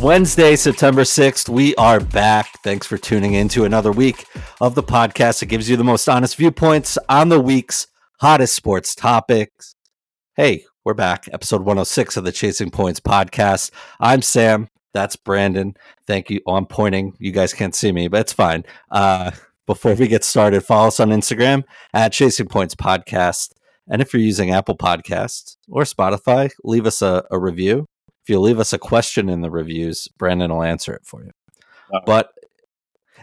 Wednesday, September 6th. We are back. Thanks for tuning in to another week of the podcast that gives you the most honest viewpoints on the week's hottest sports topics. Hey, we're back. Episode 106 of the Chasing Points podcast. I'm Sam. That's Brandon. Thank you. Oh, I'm pointing. You guys can't see me, but it's fine. Uh, before we get started, follow us on Instagram at Chasing Points Podcast. And if you're using Apple Podcasts or Spotify, leave us a, a review if you leave us a question in the reviews, Brandon will answer it for you. But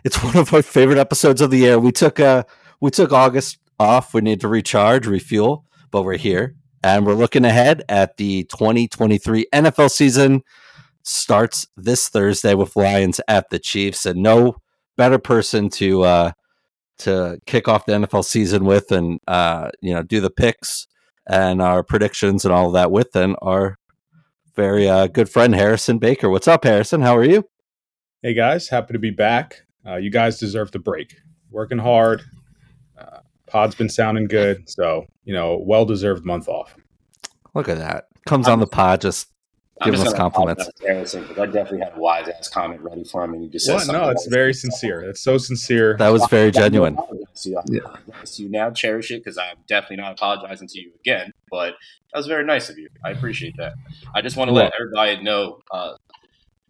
it's one of my favorite episodes of the year. We took uh we took August off. We need to recharge, refuel, but we're here and we're looking ahead at the 2023 NFL season starts this Thursday with Lions at the Chiefs and no better person to uh to kick off the NFL season with and uh you know do the picks and our predictions and all of that with than our very uh, good friend Harrison Baker. What's up, Harrison? How are you? Hey guys, happy to be back. Uh, you guys deserve the break. Working hard. Uh, pod's been sounding good, so you know, well deserved month off. Look at that. Comes I'm, on the pod, just I'm giving just us compliments. Harrison, because I definitely had a wise ass comment ready for him, and you just said no. It's very sincere. It's so sincere. That was very genuine. To you. you now, cherish it because I'm definitely not apologizing to you again. But that was very nice of you. I appreciate that. I just want to let everybody know uh,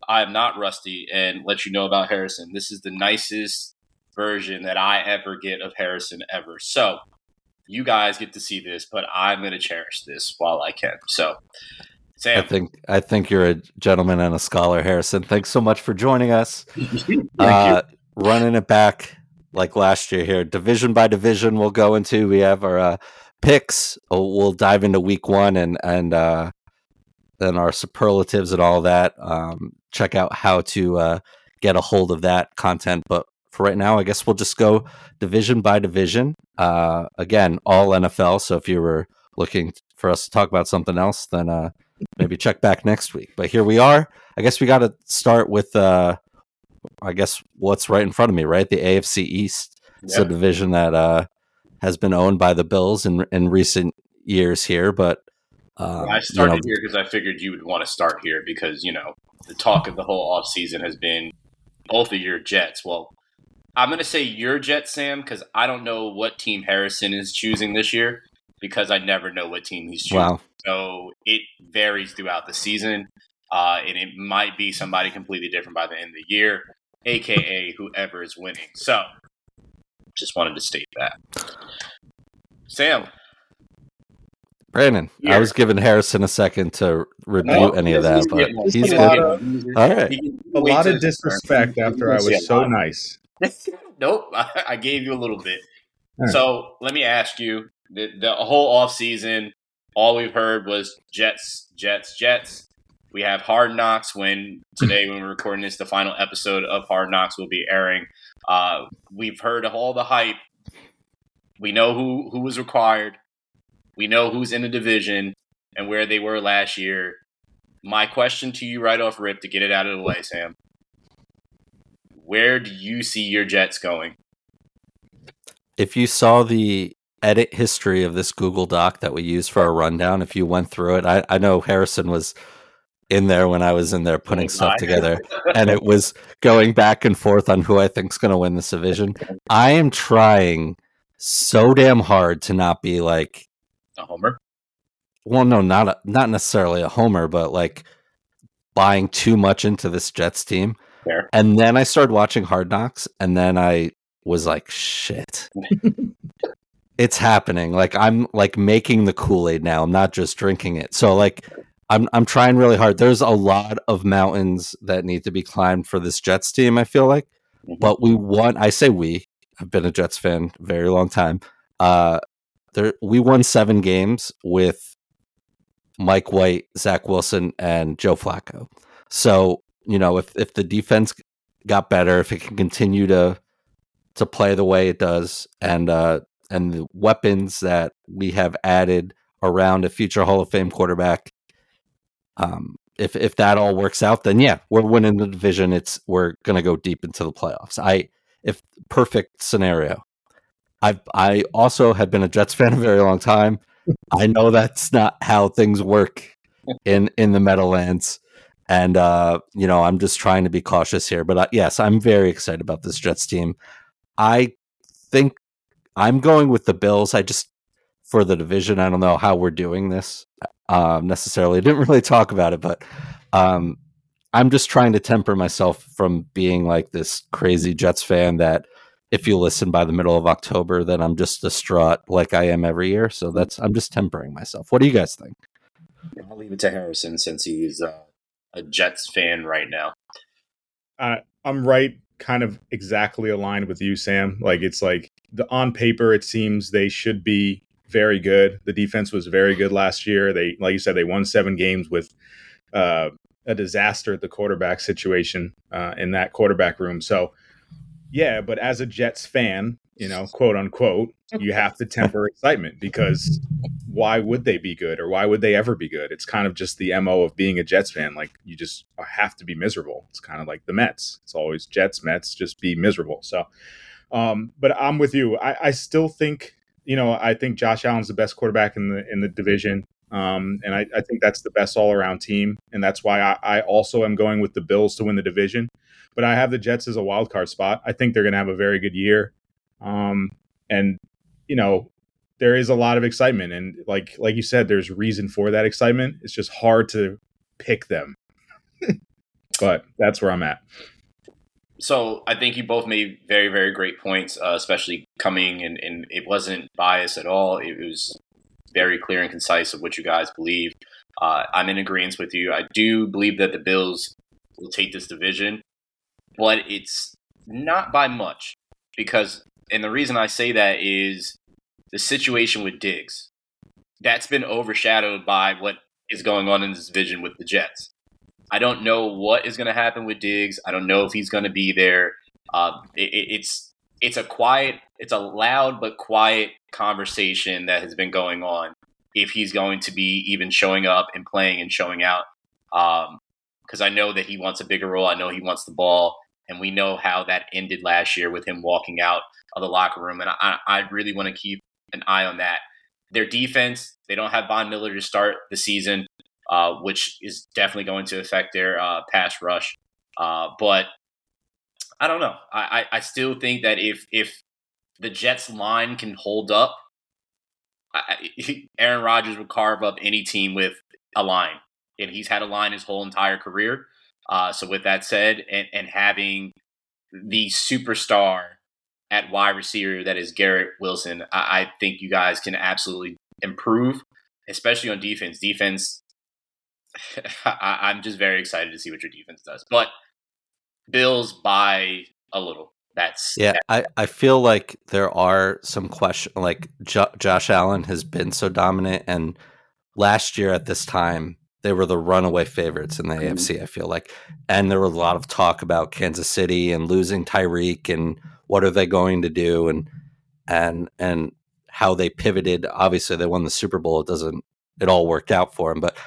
I am not rusty and let you know about Harrison. This is the nicest version that I ever get of Harrison ever. So you guys get to see this, but I'm going to cherish this while I can. So. Sam. I think I think you're a gentleman and a scholar, Harrison. Thanks so much for joining us. uh, running it back like last year here, division by division. We'll go into. We have our uh, picks. Oh, we'll dive into week one and and uh, our superlatives and all that. Um, check out how to uh, get a hold of that content. But for right now, I guess we'll just go division by division. Uh, again, all NFL. So if you were looking for us to talk about something else, then uh, maybe check back next week. But here we are. I guess we got to start with, uh, I guess, what's right in front of me, right? The AFC East. It's a division that uh, has been owned by the Bills in in recent years here, but um, I started you know, here because I figured you would want to start here because you know the talk of the whole off season has been both of your Jets. Well, I'm going to say your Jets, Sam, because I don't know what team Harrison is choosing this year because I never know what team he's choosing. Wow. So it varies throughout the season, uh, and it might be somebody completely different by the end of the year, aka whoever is winning. So just wanted to state that. Sam. Brandon, I was giving Harrison a second to review no, any of that, but he's good. All right. A lot of disrespect after I was so nice. nope, I gave you a little bit. Right. So let me ask you: the, the whole off season, all we've heard was Jets, Jets, Jets. We have Hard Knocks. When today, when we're recording this, the final episode of Hard Knocks will be airing. Uh, we've heard all the hype. We know who who was required. We know who's in the division and where they were last year. My question to you right off rip to get it out of the way, Sam. Where do you see your Jets going? If you saw the edit history of this Google Doc that we use for our rundown, if you went through it, I, I know Harrison was in there when I was in there putting stuff together, and it was going back and forth on who I think's going to win this division. I am trying so damn hard to not be like a homer. Well, no, not a, not necessarily a homer, but like buying too much into this Jets team. Fair. And then I started watching Hard Knocks, and then I was like, shit. it's happening. Like I'm like making the Kool-Aid now. I'm not just drinking it. So like I'm I'm trying really hard. There's a lot of mountains that need to be climbed for this Jets team. I feel like, mm-hmm. but we won. I say we. I've been a Jets fan a very long time. Uh, there we won seven games with Mike White, Zach Wilson, and Joe Flacco. So you know if if the defense got better, if it can continue to to play the way it does, and uh, and the weapons that we have added around a future Hall of Fame quarterback um, if if that all works out, then yeah, we're winning the division. It's we're gonna go deep into the playoffs. I if perfect scenario. I I also have been a Jets fan a very long time. I know that's not how things work in in the Meadowlands. And uh, you know, I'm just trying to be cautious here, but uh, yes, I'm very excited about this Jets team. I think I'm going with the Bills. I just for the division, I don't know how we're doing this um, necessarily. I didn't really talk about it, but um, I'm just trying to temper myself from being like this crazy Jets fan that if you listen by the middle of October, then I'm just distraught like I am every year. So that's I'm just tempering myself. What do you guys think? I'll leave it to Harrison since he's uh, a Jets fan right now. Uh, I'm right, kind of exactly aligned with you, Sam. Like it's like the on paper, it seems they should be very good. The defense was very good last year. They, like you said, they won seven games with uh, a disaster at the quarterback situation uh, in that quarterback room. So, yeah, but as a Jets fan, you know, quote unquote, you have to temper excitement because why would they be good or why would they ever be good? It's kind of just the MO of being a Jets fan. Like you just have to be miserable. It's kind of like the Mets. It's always Jets, Mets, just be miserable. So, um, but I'm with you. I, I still think, you know, I think Josh Allen's the best quarterback in the in the division. Um, and I, I, think that's the best all around team. And that's why I, I, also am going with the Bills to win the division. But I have the Jets as a wild card spot. I think they're going to have a very good year. Um, and, you know, there is a lot of excitement. And like like you said, there's reason for that excitement. It's just hard to pick them. but that's where I'm at. So I think you both made very, very great points, uh, especially coming and, and it wasn't biased at all. It was very clear and concise of what you guys believe. Uh, I'm in agreement with you. I do believe that the Bills will take this division, but it's not by much because, and the reason I say that is the situation with Diggs. That's been overshadowed by what is going on in this division with the Jets. I don't know what is going to happen with Diggs. I don't know if he's going to be there. Uh, it, it's it's a quiet, it's a loud but quiet conversation that has been going on. If he's going to be even showing up and playing and showing out, because um, I know that he wants a bigger role. I know he wants the ball, and we know how that ended last year with him walking out of the locker room. And I, I really want to keep an eye on that. Their defense, they don't have Von Miller to start the season, uh, which is definitely going to affect their uh, pass rush. Uh, but I don't know. I, I, I still think that if if the Jets line can hold up, I, Aaron Rodgers would carve up any team with a line, and he's had a line his whole entire career. Uh, so with that said, and, and having the superstar at wide receiver that is Garrett Wilson, I, I think you guys can absolutely improve, especially on defense. Defense, I, am just very excited to see what your defense does. But Bills by a little. That's yeah. I, I feel like there are some question. Like jo- Josh Allen has been so dominant, and last year at this time they were the runaway favorites in the mm-hmm. AFC. I feel like, and there was a lot of talk about Kansas City and losing Tyreek and what are they going to do and and and how they pivoted. Obviously, they won the Super Bowl. It doesn't. It all worked out for them, but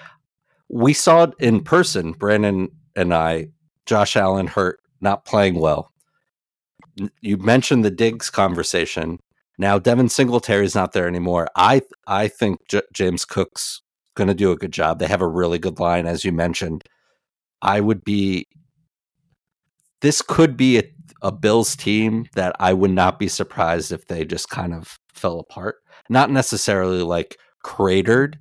we saw it in person. Brandon and I Josh Allen hurt, not playing well. You mentioned the Diggs conversation. Now Devin Singletary is not there anymore. I I think J- James Cook's going to do a good job. They have a really good line, as you mentioned. I would be. This could be a, a Bills team that I would not be surprised if they just kind of fell apart. Not necessarily like cratered,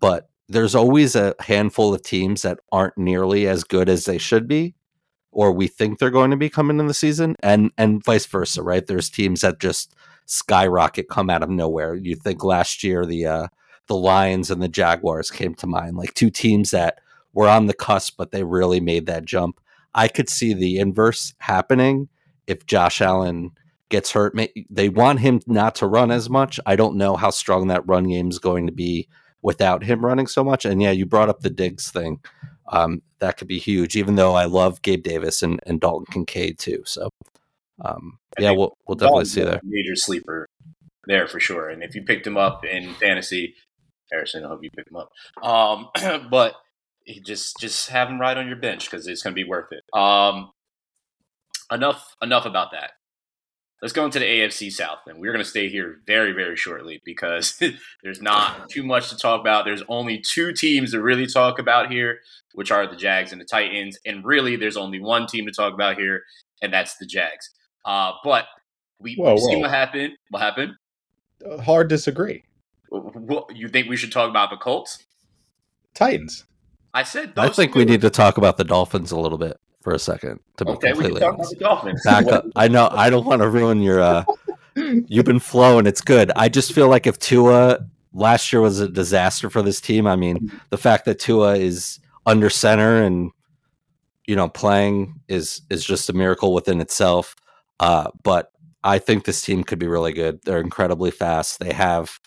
but there's always a handful of teams that aren't nearly as good as they should be or we think they're going to be coming in the season and and vice versa right? There's teams that just skyrocket come out of nowhere. You think last year the uh the lions and the jaguars came to mind like two teams that were on the cusp but they really made that jump. I could see the inverse happening if josh allen gets hurt. They want him not to run as much. I don't know how strong that run game is going to be without him running so much and yeah you brought up the Diggs thing um, that could be huge. Even though I love Gabe Davis and, and Dalton Kincaid too. So um, yeah, we'll we'll definitely see there. Major sleeper there for sure. And if you picked him up in fantasy, Harrison, I hope you pick him up. Um, but just just have him right on your bench because it's going to be worth it. Um, enough enough about that. Let's go into the AFC South, and we're going to stay here very, very shortly because there's not too much to talk about. There's only two teams to really talk about here, which are the Jags and the Titans, and really, there's only one team to talk about here, and that's the Jags. Uh, but we whoa, see what happened. What happened? Uh, hard disagree. You think we should talk about the Colts? Titans. I said. I think two. we need to talk about the Dolphins a little bit for a second. To be okay, completely honest, back up. I know I don't want to ruin your. uh You've been flowing. It's good. I just feel like if Tua last year was a disaster for this team. I mean, the fact that Tua is under center and you know playing is is just a miracle within itself. Uh, but I think this team could be really good. They're incredibly fast. They have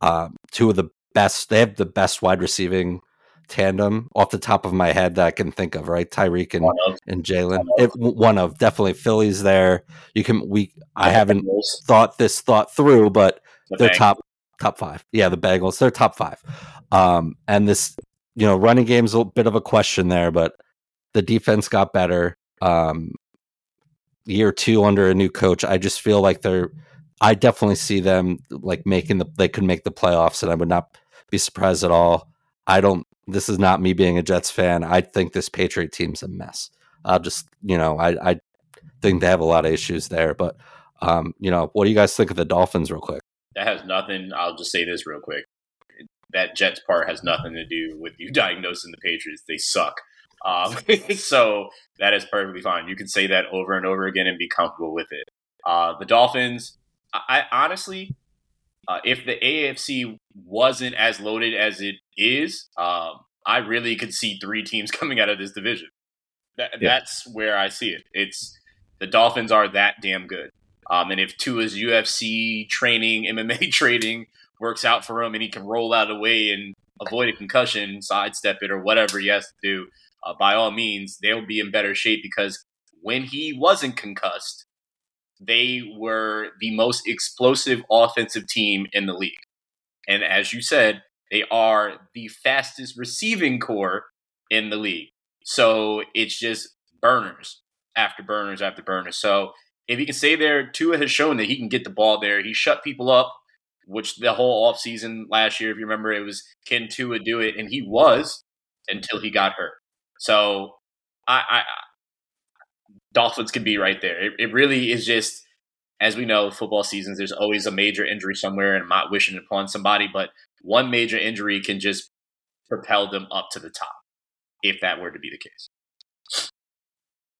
uh, two of the best. They have the best wide receiving tandem off the top of my head that I can think of. Right, Tyreek and and Jalen. One of definitely Philly's there. You can we. I haven't thought this thought through, but the they're top top five. Yeah, the Bengals. They're top five. Um, and this you know running game's a bit of a question there, but the defense got better. Um, year two under a new coach, I just feel like they're. I definitely see them like making the. They could make the playoffs, and I would not be surprised at all. I don't. This is not me being a Jets fan. I think this Patriot team's a mess. I'll just you know I I think they have a lot of issues there, but um, you know what do you guys think of the Dolphins, real quick? That has nothing. I'll just say this real quick. That Jets part has nothing to do with you diagnosing the Patriots. They suck. Um, so that is perfectly fine. You can say that over and over again and be comfortable with it. Uh, the Dolphins, I, I honestly, uh, if the AFC wasn't as loaded as it is, um, I really could see three teams coming out of this division. That, yeah. That's where I see it. It's the Dolphins are that damn good. Um, and if Tua's UFC training, MMA training works out for him, and he can roll out of the way and avoid a concussion, sidestep it, or whatever he has to do, uh, by all means, they'll be in better shape because when he wasn't concussed, they were the most explosive offensive team in the league. And as you said, they are the fastest receiving corps in the league. So it's just burners after burners after burners. So if he can stay there, Tua has shown that he can get the ball there. He shut people up, which the whole offseason last year, if you remember, it was can Tua do it? And he was until he got hurt. So I, I Dolphins could be right there. It, it, really is just, as we know, football seasons. There's always a major injury somewhere, and I'm not wishing upon somebody, but one major injury can just propel them up to the top, if that were to be the case.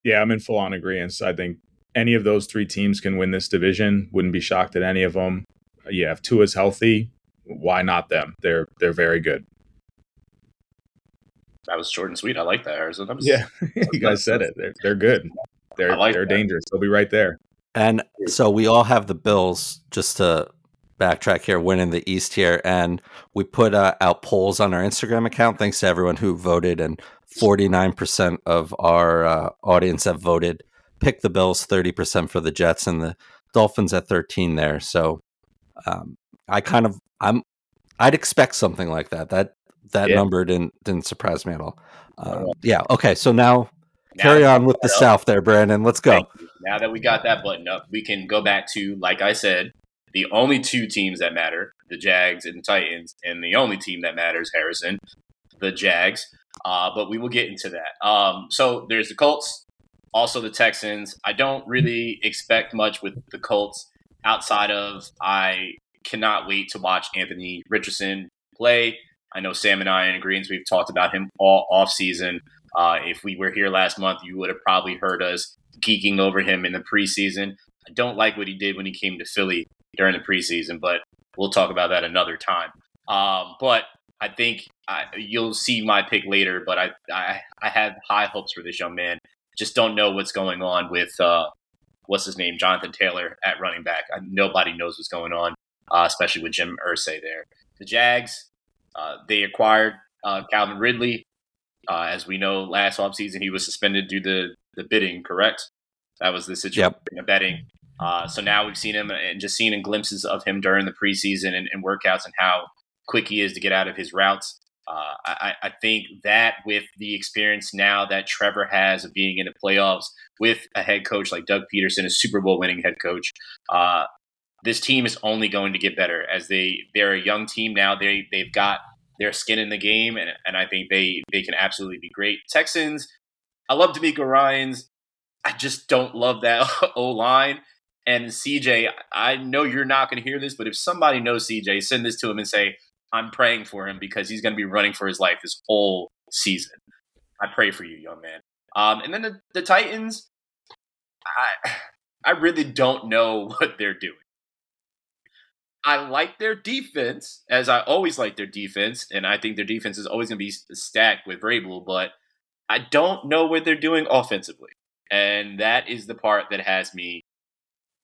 Yeah, I'm in full on agreement. I think any of those three teams can win this division. Wouldn't be shocked at any of them. Yeah, if Tua's healthy, why not them? They're they're very good that was short and sweet. I like that, Harrison. Yeah, you guys said it. They're they're good. They're like they're that. dangerous. They'll be right there. And so we all have the Bills. Just to backtrack here, winning the East here, and we put uh, out polls on our Instagram account. Thanks to everyone who voted, and forty nine percent of our uh, audience have voted. Pick the Bills, thirty percent for the Jets, and the Dolphins at thirteen there. So um, I kind of I'm I'd expect something like that. That that yeah. number didn't didn't surprise me at all. Uh, yeah. Okay. So now, now carry on with the up, South there, Brandon. Let's go. Now that we got that button up, we can go back to like I said, the only two teams that matter: the Jags and the Titans, and the only team that matters, Harrison, the Jags. Uh, but we will get into that. Um, so there's the Colts, also the Texans. I don't really expect much with the Colts outside of I cannot wait to watch Anthony Richardson play. I know Sam and I in agreement. We've talked about him all off season. Uh, if we were here last month, you would have probably heard us geeking over him in the preseason. I don't like what he did when he came to Philly during the preseason, but we'll talk about that another time. Um, but I think I, you'll see my pick later. But I, I, I have high hopes for this young man. Just don't know what's going on with uh, what's his name, Jonathan Taylor at running back. I, nobody knows what's going on, uh, especially with Jim Irsay there. The Jags, uh, they acquired uh, Calvin Ridley. Uh, as we know, last offseason he was suspended due to the bidding, correct? That was the situation yep. of betting. Uh, so now we've seen him and just seen glimpses of him during the preseason and, and, workouts and how quick he is to get out of his routes. Uh, I, I, think that with the experience now that Trevor has of being in the playoffs with a head coach like Doug Pederson, a Super Bowl winning head coach, uh, this team is only going to get better as they they're a young team now. They they've got their skin in the game, and, and I think they they can absolutely be great. Texans, I love DeMeco Ryans. I just don't love that O line. And CJ, I know you're not going to hear this, but if somebody knows CJ, send this to him and say, I'm praying for him because he's going to be running for his life this whole season. I pray for you, young man. Um, and then the, the Titans, I I really don't know what they're doing. I like their defense, as I always like their defense, and I think their defense is always going to be stacked with Vrabel, but I don't know what they're doing offensively. And that is the part that has me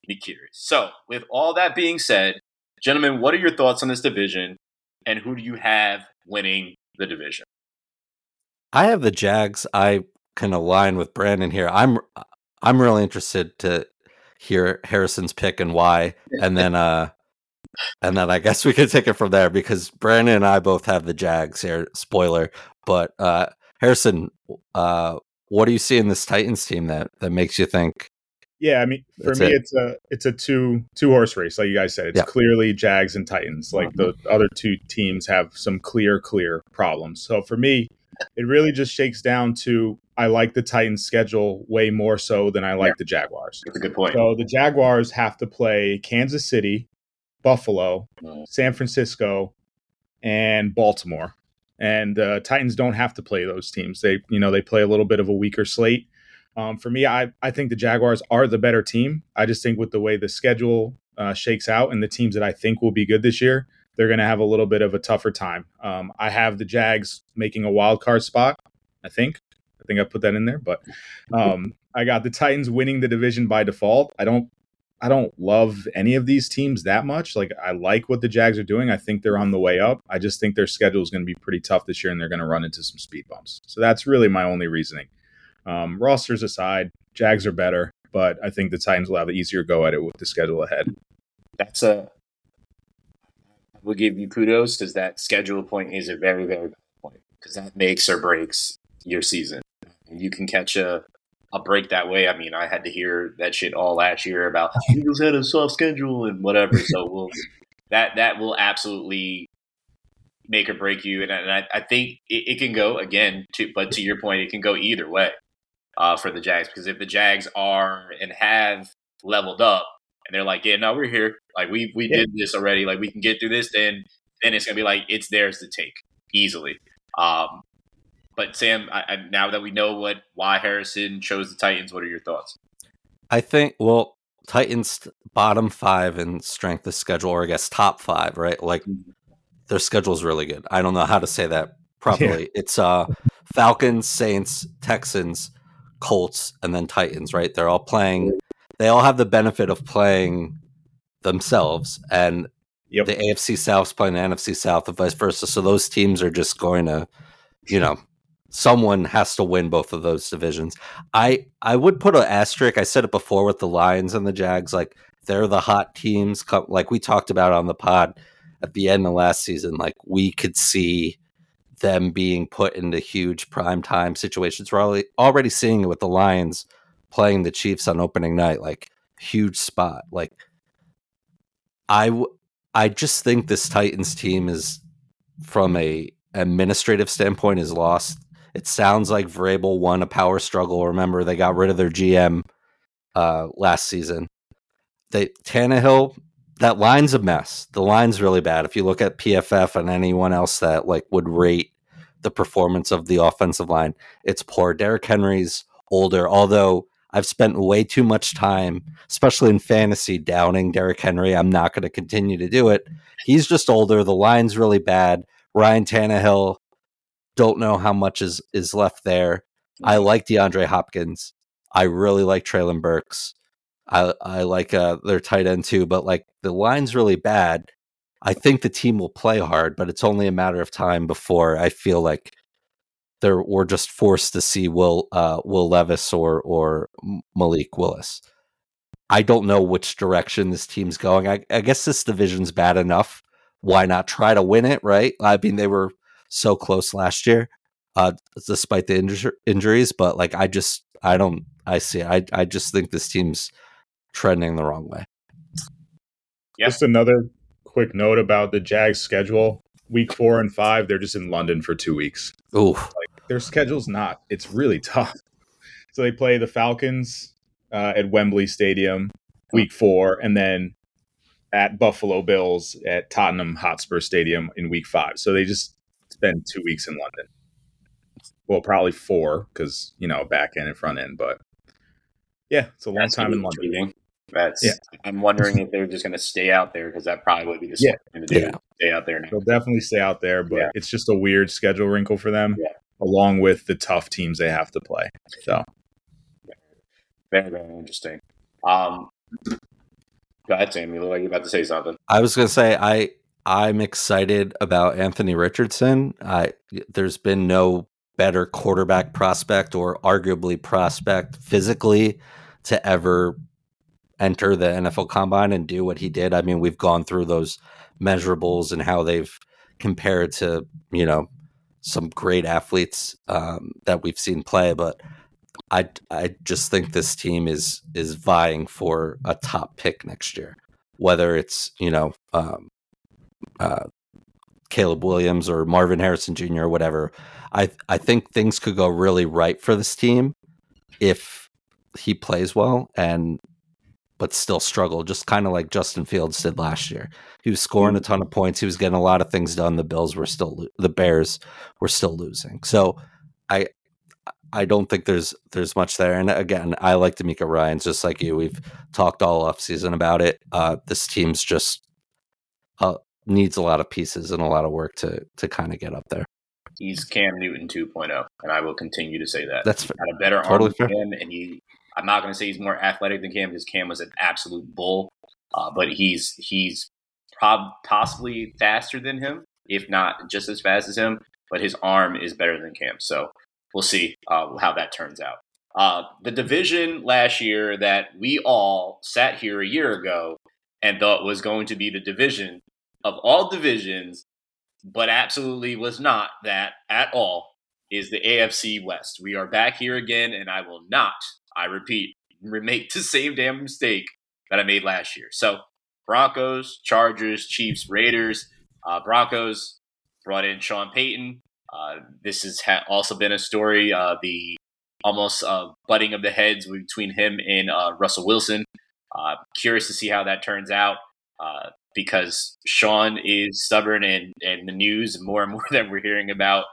be curious. So, with all that being said, gentlemen, what are your thoughts on this division? and who do you have winning the division? I have the Jags. I can align with Brandon here. I'm I'm really interested to hear Harrison's pick and why, and then uh, and then I guess we could take it from there because Brandon and I both have the Jags here. Spoiler, but uh, Harrison, uh, what do you see in this Titans team that that makes you think yeah, I mean, for me, it. it's a it's a two two horse race, like you guys said. It's yeah. clearly Jags and Titans. Like the other two teams have some clear, clear problems. So for me, it really just shakes down to I like the Titans' schedule way more so than I like yeah. the Jaguars. That's a good point. So the Jaguars have to play Kansas City, Buffalo, mm. San Francisco, and Baltimore. And uh, Titans don't have to play those teams. They, you know, they play a little bit of a weaker slate. Um, for me, I, I think the Jaguars are the better team. I just think with the way the schedule uh, shakes out and the teams that I think will be good this year, they're going to have a little bit of a tougher time. Um, I have the Jags making a wild card spot. I think. I think I put that in there, but um, I got the Titans winning the division by default. I don't. I don't love any of these teams that much. Like I like what the Jags are doing. I think they're on the way up. I just think their schedule is going to be pretty tough this year, and they're going to run into some speed bumps. So that's really my only reasoning. Um, rosters aside, Jags are better, but I think the Titans will have an easier go at it with the schedule ahead. That's a. We'll give you kudos because that schedule point is a very, very bad point because that makes or breaks your season. You can catch a a break that way. I mean, I had to hear that shit all last year about Eagles had a soft schedule and whatever. So we'll that that will absolutely make or break you. And, and I, I, think it, it, can go again to, but to your point, it can go either way uh, for the Jags because if the Jags are and have leveled up and they're like, yeah, no, we're here, like we we yeah. did this already, like we can get through this, then then it's gonna be like it's theirs to take easily. Um, but Sam, I, I, now that we know what why Harrison chose the Titans, what are your thoughts? I think well, Titans bottom five in strength of schedule, or I guess top five, right? Like mm-hmm. their schedule is really good. I don't know how to say that properly. Yeah. It's uh Falcons, Saints, Texans, Colts, and then Titans, right? They're all playing, they all have the benefit of playing themselves. And yep. the AFC South's playing the NFC South and vice versa. So those teams are just going to, you know, someone has to win both of those divisions. I I would put an asterisk. I said it before with the Lions and the Jags. Like they're the hot teams. Like we talked about on the pod at the end of last season. Like we could see them being put into huge prime time situations. We're already, already seeing it with the Lions playing the Chiefs on opening night, like huge spot. Like I, w- I just think this Titans team is, from a administrative standpoint, is lost. It sounds like Vrabel won a power struggle. Remember, they got rid of their GM uh, last season. They Tannehill that line's a mess. The line's really bad. If you look at PFF and anyone else that like would rate the performance of the offensive line, it's poor. Derrick Henry's older, although I've spent way too much time, especially in fantasy, downing Derrick Henry. I'm not going to continue to do it. He's just older. The line's really bad. Ryan Tannehill, don't know how much is is left there. I like DeAndre Hopkins. I really like Treylon Burks. I I like uh, their tight end too, but like the line's really bad. I think the team will play hard, but it's only a matter of time before I feel like they're we're just forced to see Will uh, Will Levis or or Malik Willis. I don't know which direction this team's going. I, I guess this division's bad enough. Why not try to win it? Right? I mean, they were so close last year, uh, despite the inju- injuries. But like, I just, I don't, I see, I, I just think this team's trending the wrong way. Yep. Just another quick note about the Jags schedule. Week four and five, they're just in London for two weeks. Ooh, like, their schedule's not. It's really tough. So they play the Falcons uh, at Wembley Stadium, week four, and then at Buffalo Bills at Tottenham Hotspur Stadium in week five. So they just spend two weeks in London. Well, probably four because you know back end and front end, but yeah, it's a long That's time in London. Intriguing. That's. Yeah. I'm wondering if they're just going to stay out there because that probably would be the smart yeah. thing to do. Yeah. Stay out there. Now. They'll definitely stay out there, but yeah. it's just a weird schedule wrinkle for them, yeah. along with the tough teams they have to play. So. Very very interesting. Um, go ahead, Sam. You look like you're about to say something. I was going to say I I'm excited about Anthony Richardson. I there's been no better quarterback prospect or arguably prospect physically to ever enter the NFL combine and do what he did. I mean, we've gone through those measurables and how they've compared to, you know, some great athletes um, that we've seen play, but I, I just think this team is is vying for a top pick next year, whether it's you know um, uh, Caleb Williams or Marvin Harrison Jr. or whatever. I I think things could go really right for this team if he plays well and but still struggle, just kind of like Justin Fields did last year. He was scoring a mm. ton of points. He was getting a lot of things done. The Bills were still the Bears were still losing. So I I don't think there's there's much there. And again, I like DeMeco Ryans just like you. We've talked all off season about it. Uh, this team's just uh, needs a lot of pieces and a lot of work to to kind of get up there. He's Cam Newton 2.0, and I will continue to say that. That's got a better totally arm than him, and he I'm not going to say he's more athletic than Cam because Cam was an absolute bull, uh, but he's he's prob- possibly faster than him, if not just as fast as him. But his arm is better than Cam, so we'll see uh, how that turns out. Uh, the division last year that we all sat here a year ago and thought was going to be the division of all divisions, but absolutely was not that at all, is the AFC West. We are back here again, and I will not I repeat, make the same damn mistake that I made last year. So Broncos, Chargers, Chiefs, Raiders. Uh, Broncos brought in Sean Payton. Uh, this has ha- also been a story. Uh, the almost uh, butting of the heads between him and uh, Russell Wilson. Uh, curious to see how that turns out because Sean is stubborn and, and the news more and more that we're hearing about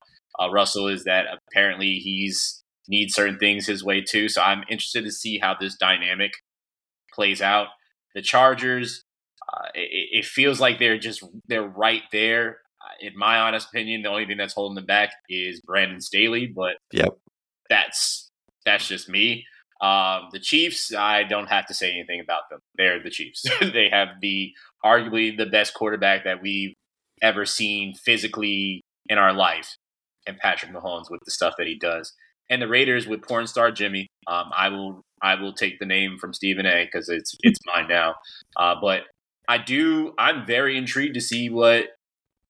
Russell is that apparently he's needs certain things his way too. So I'm interested to see how this dynamic plays out. The Chargers, uh, it, it, feels like they're just they're right there. Uh, in my honest opinion, the only thing that's holding them back is Brandon Staley, but yep, that's that's just me. Um, the Chiefs, I don't have to say anything about them. They're the Chiefs. they have the arguably the best quarterback that we've ever seen physically in our life, and Patrick Mahomes with the stuff that he does and the Raiders with porn star Jimmy. Um, I will I will take the name from Stephen A. because it's it's mine now. Uh, but I do I'm very intrigued to see what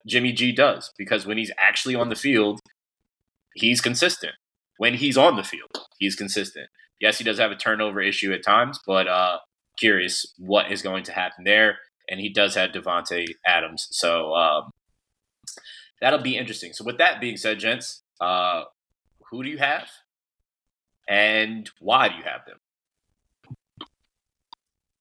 Jimmy G does because when he's actually on the field, he's consistent. When he's on the field, he's consistent. Yes, he does have a turnover issue at times, but uh, curious what is going to happen there. And he does have Davante Adams, so um, that'll be interesting. So with that being said, gents, uh, who do you have and why do you have them?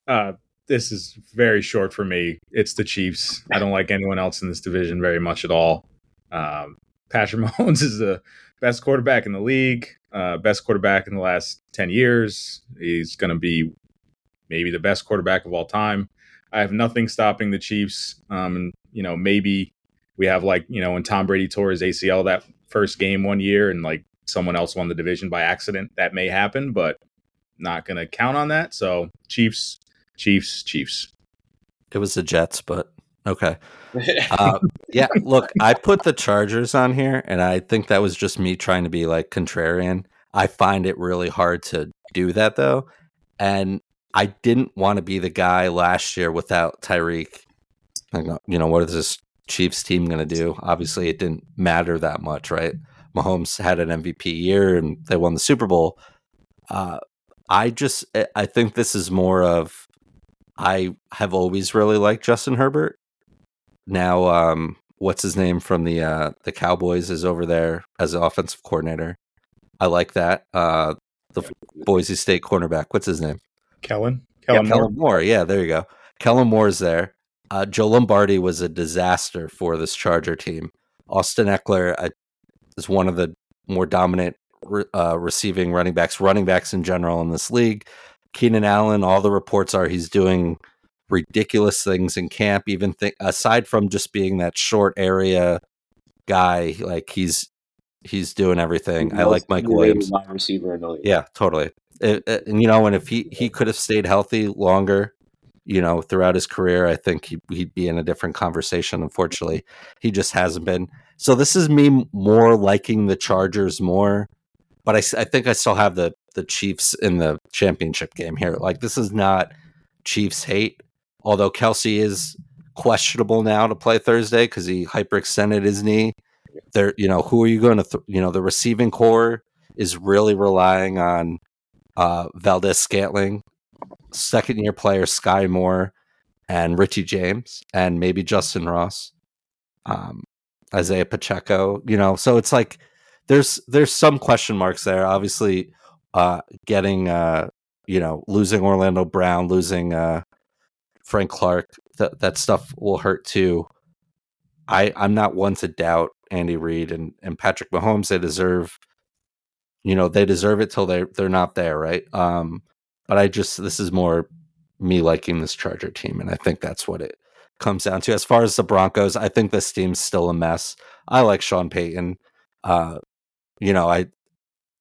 Uh, this is very short for me. It's the Chiefs. I don't like anyone else in this division very much at all. Um, Patrick Mahomes is the best quarterback in the league, uh, best quarterback in the last 10 years. He's going to be maybe the best quarterback of all time. I have nothing stopping the Chiefs. Um, and, you know, maybe we have like, you know, when Tom Brady tore his ACL that first game one year and like someone else won the division by accident. That may happen, but not going to count on that. So Chiefs, Chiefs, Chiefs. It was the Jets, but okay. Uh, yeah, look, I put the Chargers on here, and I think that was just me trying to be like contrarian. I find it really hard to do that though, and I didn't want to be the guy last year without Tyreek. You know what is this? Chiefs team going to do? Obviously, it didn't matter that much, right? Mahomes had an MVP year and they won the Super Bowl. Uh, I just I think this is more of I have always really liked Justin Herbert. Now, um, what's his name from the uh, the Cowboys is over there as an offensive coordinator. I like that. Uh, the Boise State cornerback. What's his name? Kellen. Kellen, yeah, Moore. Kellen Moore. Yeah, there you go. Kellen Moore's there. Uh, Joe Lombardi was a disaster for this Charger team. Austin Ekeler uh, is one of the more dominant re- uh, receiving running backs, running backs in general in this league. Keenan Allen, all the reports are he's doing ridiculous things in camp. Even th- aside from just being that short area guy, like he's he's doing everything. I like Mike Williams, wide receiver in the league. Yeah, totally. It, it, and you know, and if he he could have stayed healthy longer, you know, throughout his career, I think he, he'd be in a different conversation. Unfortunately, he just hasn't been. So this is me more liking the Chargers more, but I, I think I still have the the Chiefs in the championship game here. Like this is not Chiefs hate, although Kelce is questionable now to play Thursday because he hyperextended his knee. There, you know, who are you going to? Th- you know, the receiving corps is really relying on uh, Valdes-Scantling, second year player Skyy Moore, and Richie James, and maybe Justyn Ross, um, Isaiah Pacheco. You know, so it's like there's there's some question marks there. Obviously, uh, getting uh, you know losing Orlando Brown, losing uh, Frank Clark, th- that stuff will hurt too. I I'm not one to doubt Andy Reid and and Patrick Mahomes. They deserve, you know, they deserve it till they they're not there, right? Um, but I just this is more me liking this Charger team, and I think that's what it comes down to. As far as the Broncos, I think this team's still a mess. I like Sean Payton. Uh, you know, I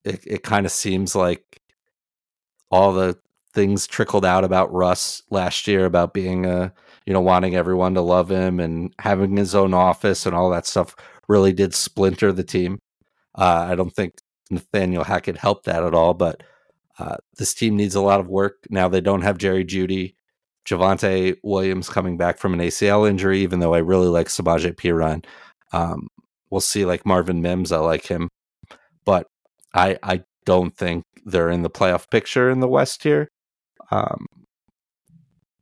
it, it kind of seems like all the things trickled out about Russ last year about being a you know wanting everyone to love him and having his own office and all that stuff really did splinter the team. Uh, I don't think Nathaniel Hackett helped that at all, but uh, this team needs a lot of work. Now they don't have Jerry Jeudy, Javonte Williams coming back from an ACL injury, even though I really like Samaje Perine. Um, we'll see like Marvin Mims, I like him. But I I don't think they're in the playoff picture in the West here. Um,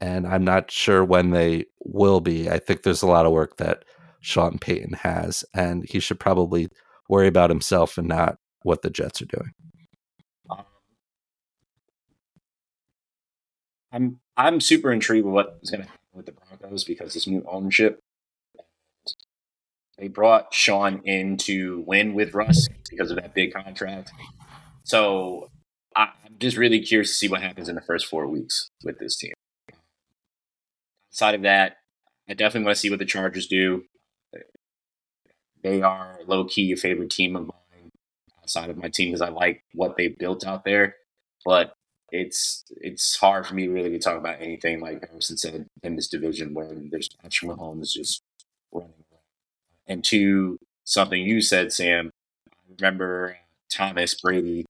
and I'm not sure when they will be. I think there's a lot of work that Sean Payton has, and he should probably worry about himself and not what the Jets are doing. Um, I'm I'm super intrigued with what is going to happen with the Broncos because this new ownership. They brought Sean in to win with Russ because of that big contract. So I'm just really curious to see what happens in the first four weeks with this team. Outside of that, I definitely want to see what the Chargers do. They are low key a favorite team of mine outside of my team because I like what they built out there. But it's it's hard for me really to talk about anything like Harrison said in this division where there's Patrick Mahomes just running around. And to something you said, Sam, I remember Thomas Brady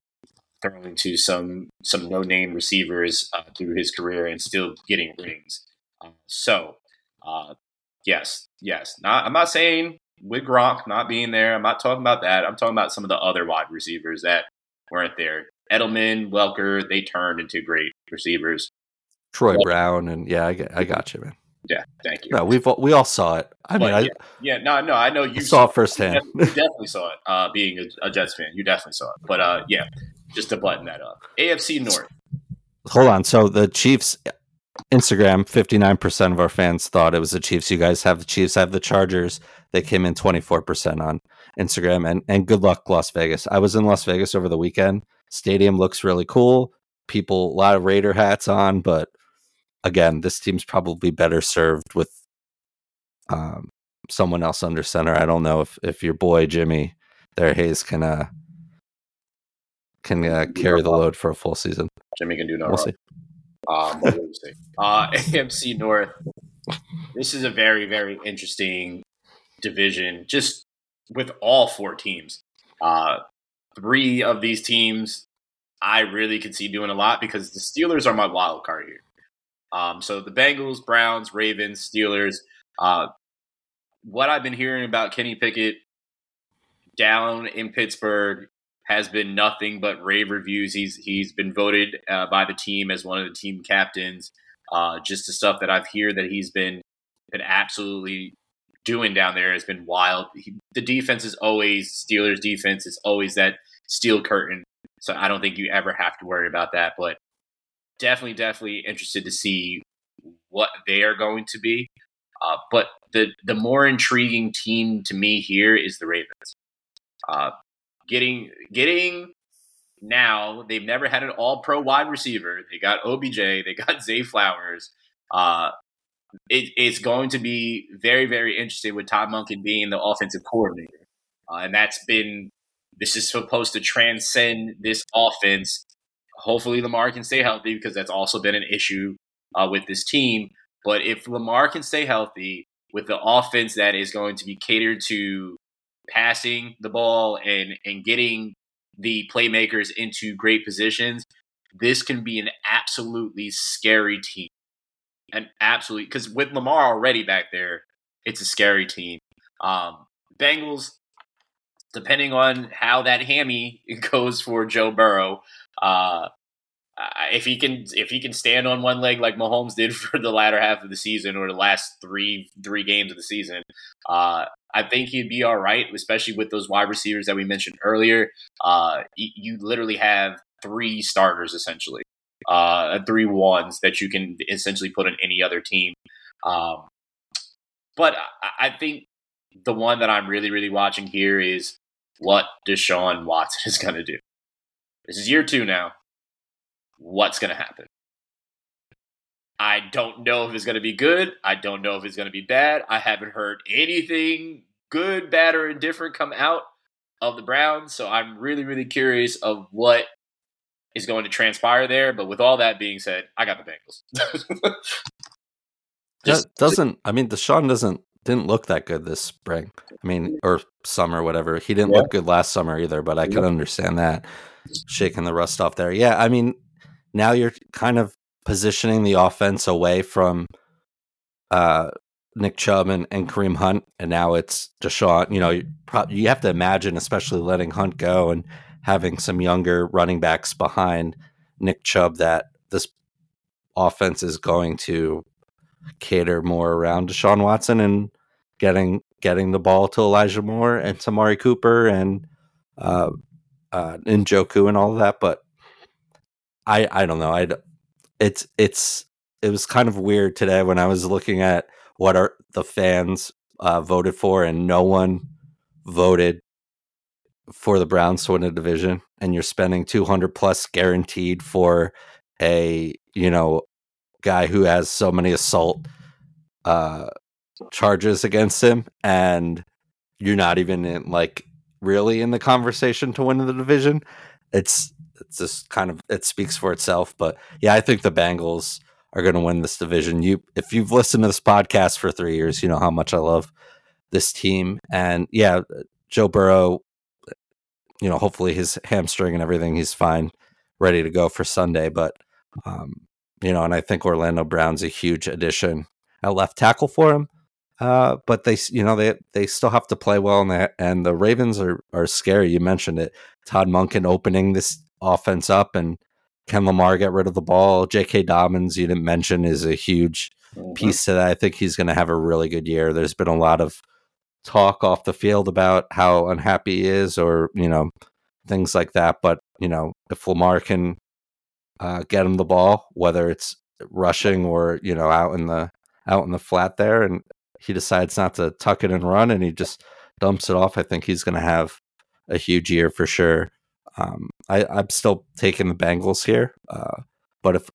to some some no name receivers uh, through his career and still getting rings. Uh, so, uh, yes, yes. Not I'm not saying with Gronk not being there. I'm not talking about that. I'm talking about some of the other wide receivers that weren't there. Edelman, Welker, they turned into great receivers. Troy Brown, and yeah, I, I got you, man. Yeah, thank you. No, we've we all saw it. I mean, yeah, I, yeah, no, no, I know you saw, it firsthand. You definitely, you definitely saw it. Uh, being a, a, Jets fan, you definitely saw it. But uh, yeah, just to button that up, AFC North. Hold on. So the Chiefs Instagram, fifty nine percent of our fans thought it was the Chiefs. You guys have the Chiefs. I have the Chargers. They came in twenty four percent on Instagram. And and good luck, Las Vegas. I was in Las Vegas over the weekend. Stadium looks really cool. People, a lot of Raider hats on, but again, this team's probably better served with um, someone else under center. I don't know if if your boy Jimmy there Hayes can uh can uh, carry the load for a full season. Jimmy can do no we'll wrong. See. Um, we'll see. Uh, AFC North. This is a very very interesting division. Just with all four teams. Uh, three of these teams, I really could see doing a lot because the Steelers are my wild card here. Um, so the Bengals, Browns, Ravens, Steelers. Uh, what I've been hearing about Kenny Pickett down in Pittsburgh has been nothing but rave reviews. He's he's been voted uh, by the team as one of the team captains. Uh, just the stuff that I've heard that he's been been absolutely doing down there has been wild. He, the defense is always Steelers defense is always that steel curtain. So I don't think you ever have to worry about that. But definitely, definitely interested to see what they are going to be. Uh, but the the more intriguing team to me here is the Ravens. Uh, getting getting now they've never had an All Pro wide receiver. They got OBJ. They got Zay Flowers. Uh, it, it's going to be very very interesting with Todd Monken being the offensive coordinator, uh, and that's been this is supposed to transcend this offense. Hopefully, Lamar can stay healthy because that's also been an issue uh, with this team. But if Lamar can stay healthy with the offense that is going to be catered to passing the ball and and getting the playmakers into great positions, this can be an absolutely scary team. And absolutely because with Lamar already back there, it's a scary team. Um, Bengals, depending on how that hammy goes for Joe Burrow, uh, if he can if he can stand on one leg like Mahomes did for the latter half of the season or the last three three games of the season, uh, I think he'd be all right, especially with those wide receivers that we mentioned earlier. Uh, you, literally have three starters essentially, uh, three ones that you can essentially put on any other team. Um, but I, I think the one that I'm really really watching here is what Deshaun Watson is going to do. This is year two now what's going to happen. I don't know if it's going to be good. I don't know if it's going to be bad. I haven't heard anything good, bad, or indifferent come out of the Browns. So I'm really, really curious of what is going to transpire there. But with all that being said, I got the Bengals. Just, doesn't I mean Deshaun doesn't didn't look that good this spring. I mean, or summer, whatever. He didn't yeah. look good last summer either, but I can understand that shaking the rust off there. Yeah, I mean, now you're kind of positioning the offense away from uh, Nick Chubb and, and Kareem Hunt, and now it's Deshaun. You know, you, pro- you have to imagine, especially letting Hunt go and having some younger running backs behind Nick Chubb, that this offense is going to cater more around Deshaun Watson and getting getting the ball to Elijah Moore and Amari Cooper and uh, uh, Njoku and all of that. But I I don't know. I it's it's it was kind of weird today when I was looking at what are the fans uh, voted for, and no one voted for the Browns to win a division, and you're spending 200 plus guaranteed for a you know guy who has so many assault uh, charges against him, and you're not even in like really in the conversation to win the division. It's it's just kind of it speaks for itself. But yeah, I think the Bengals are going to win this division. You, if you've listened to this podcast for three years, you know how much I love this team. And yeah, Joe Burrow, you know, hopefully his hamstring and everything, he's fine, ready to go for Sunday. But um, you know, and I think Orlando Brown's a huge addition at left tackle for him. Uh, but they, you know, they they still have to play well, and the and the Ravens are are scary. You mentioned it. Todd Monken opening this offense up and can Lamar get rid of the ball? J.K. Dobbins, you didn't mention, is a huge mm-hmm. piece to that. I think he's going to have a really good year. There's been a lot of talk off the field about how unhappy he is, or you know, things like that. But you know, if Lamar can uh, get him the ball, whether it's rushing or you know out in the out in the flat there, and he decides not to tuck it and run, and he just dumps it off, I think he's going to have a huge year for sure. Um, I, I'm still taking the Bengals here, uh, but if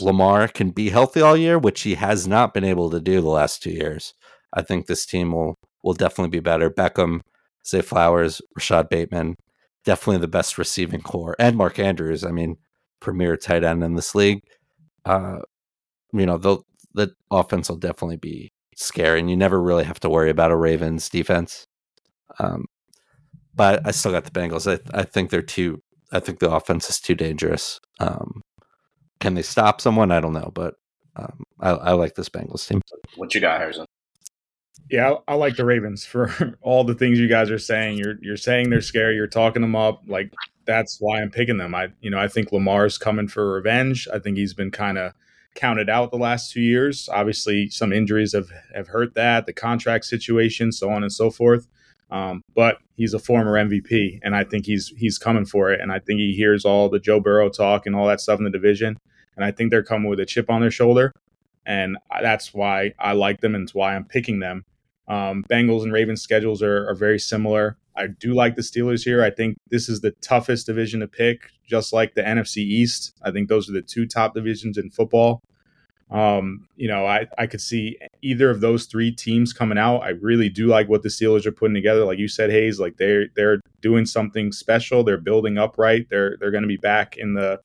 Lamar can be healthy all year, which he has not been able to do the last two years, I think this team will will definitely be better. Beckham, Zay Flowers, Rashad Bateman, definitely the best receiving corps, and Mark Andrews. I mean, premier tight end in this league. Uh, you know, the the offense will definitely be scary, and you never really have to worry about a Ravens defense. Um, but I still got the Bengals. I, I think they're too. I think the offense is too dangerous. Um, can they stop someone? I don't know, but um, I, I, like this Bengals team. What you got, Harrison? Yeah, I, I, like the Ravens for all the things you guys are saying. You're you're saying they're scary. You're talking them up. Like that's why I'm picking them. I you know I think Lamar's coming for revenge. I think he's been kind of counted out the last two years. Obviously, some injuries have have hurt that. The contract situation, so on and so forth. Um, but he's a former MVP, and I think he's he's coming for it. And I think he hears all the Joe Burrow talk and all that stuff in the division. And I think they're coming with a chip on their shoulder, and that's why I like them, and it's why I'm picking them. Um, Bengals and Ravens schedules are, are very similar. I do like the Steelers here. I think this is the toughest division to pick, just like the NFC East. I think those are the two top divisions in football. Um, you know, I, I could see either of those three teams coming out. I really do like what the Steelers are putting together. Like you said, Hayes, like they're they're doing something special. They're building up right. They're they're going to be back in the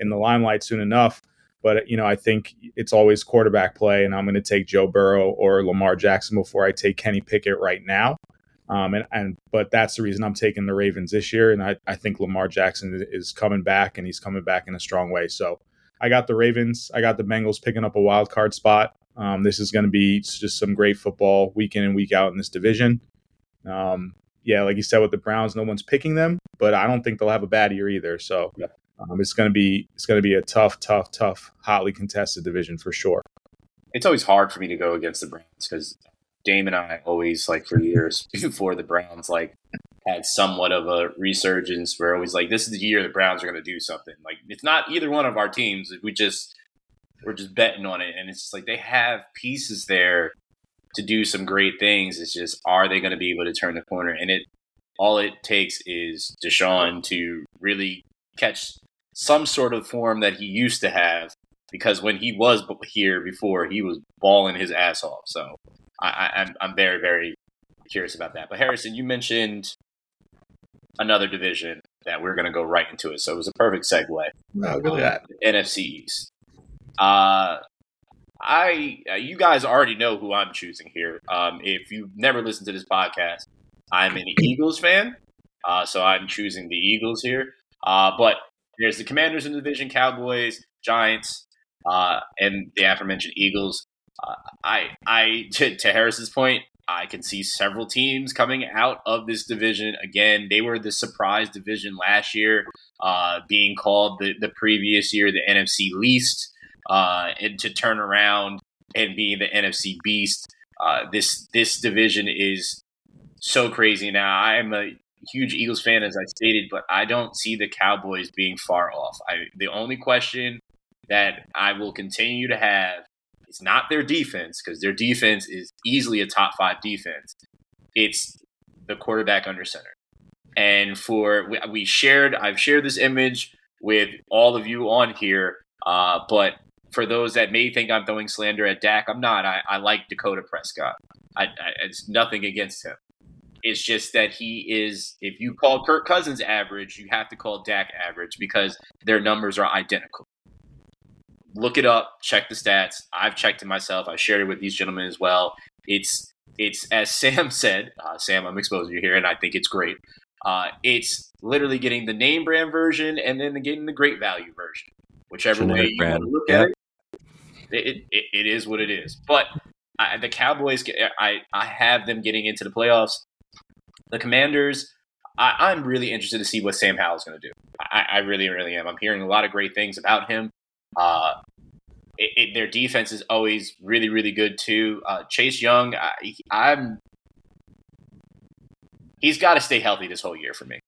in the limelight soon enough. But you know, I think it's always quarterback play, and I'm going to take Joe Burrow or Lamar Jackson before I take Kenny Pickett right now. Um, and, and but that's the reason I'm taking the Ravens this year, and I, I think Lamar Jackson is coming back, and he's coming back in a strong way. So I got the Ravens. I got the Bengals picking up a wild card spot. Um, this is going to be just some great football week in and week out in this division. Um, yeah, like you said with the Browns, no one's picking them, but I don't think they'll have a bad year either. So um, it's going to be it's going to be a tough, tough, tough, hotly contested division for sure. It's always hard for me to go against the Browns because Dame and I always like for years before the Browns like had somewhat of a resurgence. We're always like, this is the year the Browns are going to do something. Like it's not either one of our teams. We just we're just betting on it, and it's just like they have pieces there to do some great things. It's just are they going to be able to turn the corner? And it all it takes is Deshaun to really catch some sort of form that he used to have. Because when he was here before, he was balling his ass off. So I, I'm I'm very very curious about that. But Harrison, you mentioned another division that we're going to go right into it. So it was a perfect segue. Oh, look at that. NFC East. Uh, I uh, you guys already know who I'm choosing here. Um, if you've never listened to this podcast, I'm an Eagles fan, uh, so I'm choosing the Eagles here. Uh, but there's the Commanders in the division, Cowboys, Giants, uh, and the aforementioned Eagles. Uh, I, I to, to Harris's point, I can see several teams coming out of this division. Again, they were the surprise division last year, uh, being called the, the previous year the NFC least, uh, and to turn around and being the NFC beast. Uh, this this division is so crazy now. I am a huge Eagles fan, as I stated, but I don't see the Cowboys being far off. I, the only question that I will continue to have it's not their defense because their defense is easily a top five defense. It's the quarterback under center. And for we, shared, I've shared this image with all of you on here. Uh, but for those that may think I'm throwing slander at Dak, I'm not. I, I like Dakota Prescott. I, I, it's nothing against him. It's just that he is. If you call Kirk Cousins average, you have to call Dak average because their numbers are identical look it up, check the stats. I've checked it myself. I shared it with these gentlemen as well. It's it's as Sam said. Uh, Sam, I'm exposing you here, and I think it's great. Uh, it's literally getting the name brand version and then getting the great value version, whichever Generic way you brand. want to look at it. It, it. it is what it is. But I, the Cowboys, I I have them getting into the playoffs. The Commanders, I, am really interested to see what Sam Howell's going to do. I, I, really, really am. I'm hearing a lot of great things about him. Uh, it, it, their defense is always really, really good too. Uh, Chase Young, I, I'm he's got to stay healthy this whole year for me,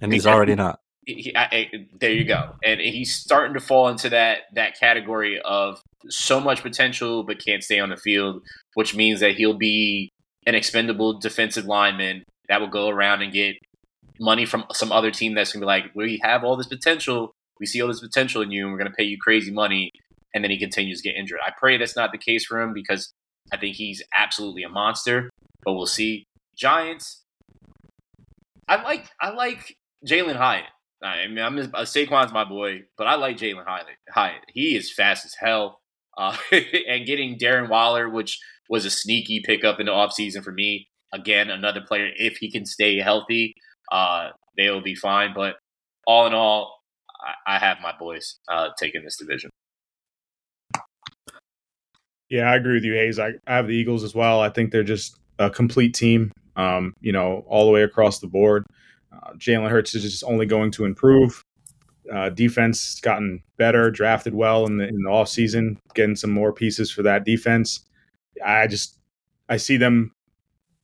and he's already not. He, I, there you go, and he's starting to fall into that that category of so much potential but can't stay on the field, which means that he'll be an expendable defensive lineman that will go around and get money from some other team that's gonna be like, we have all this potential, we see all this potential in you and we're going to pay you crazy money. And then he continues to get injured. I pray that's not the case for him because I think he's absolutely a monster, but we'll see. Giants, I like I like Jalin Hyatt. I mean, I'm uh, Saquon's my boy, but I like Jalin Hyatt. He is fast as hell. Uh, and getting Darren Waller, which was a sneaky pickup in the offseason for me. Again, another player, if he can stay healthy, uh, they'll be fine. But all in all, I, have my boys uh, taking this division. Yeah, I agree with you, Hayes. I, I have the Eagles as well. I think they're just a complete team. Um, you know, all the way across the board. Uh, Jalen Hurts is just only going to improve. Uh, defense gotten better, drafted well in the in the offseason, getting some more pieces for that defense. I just I see them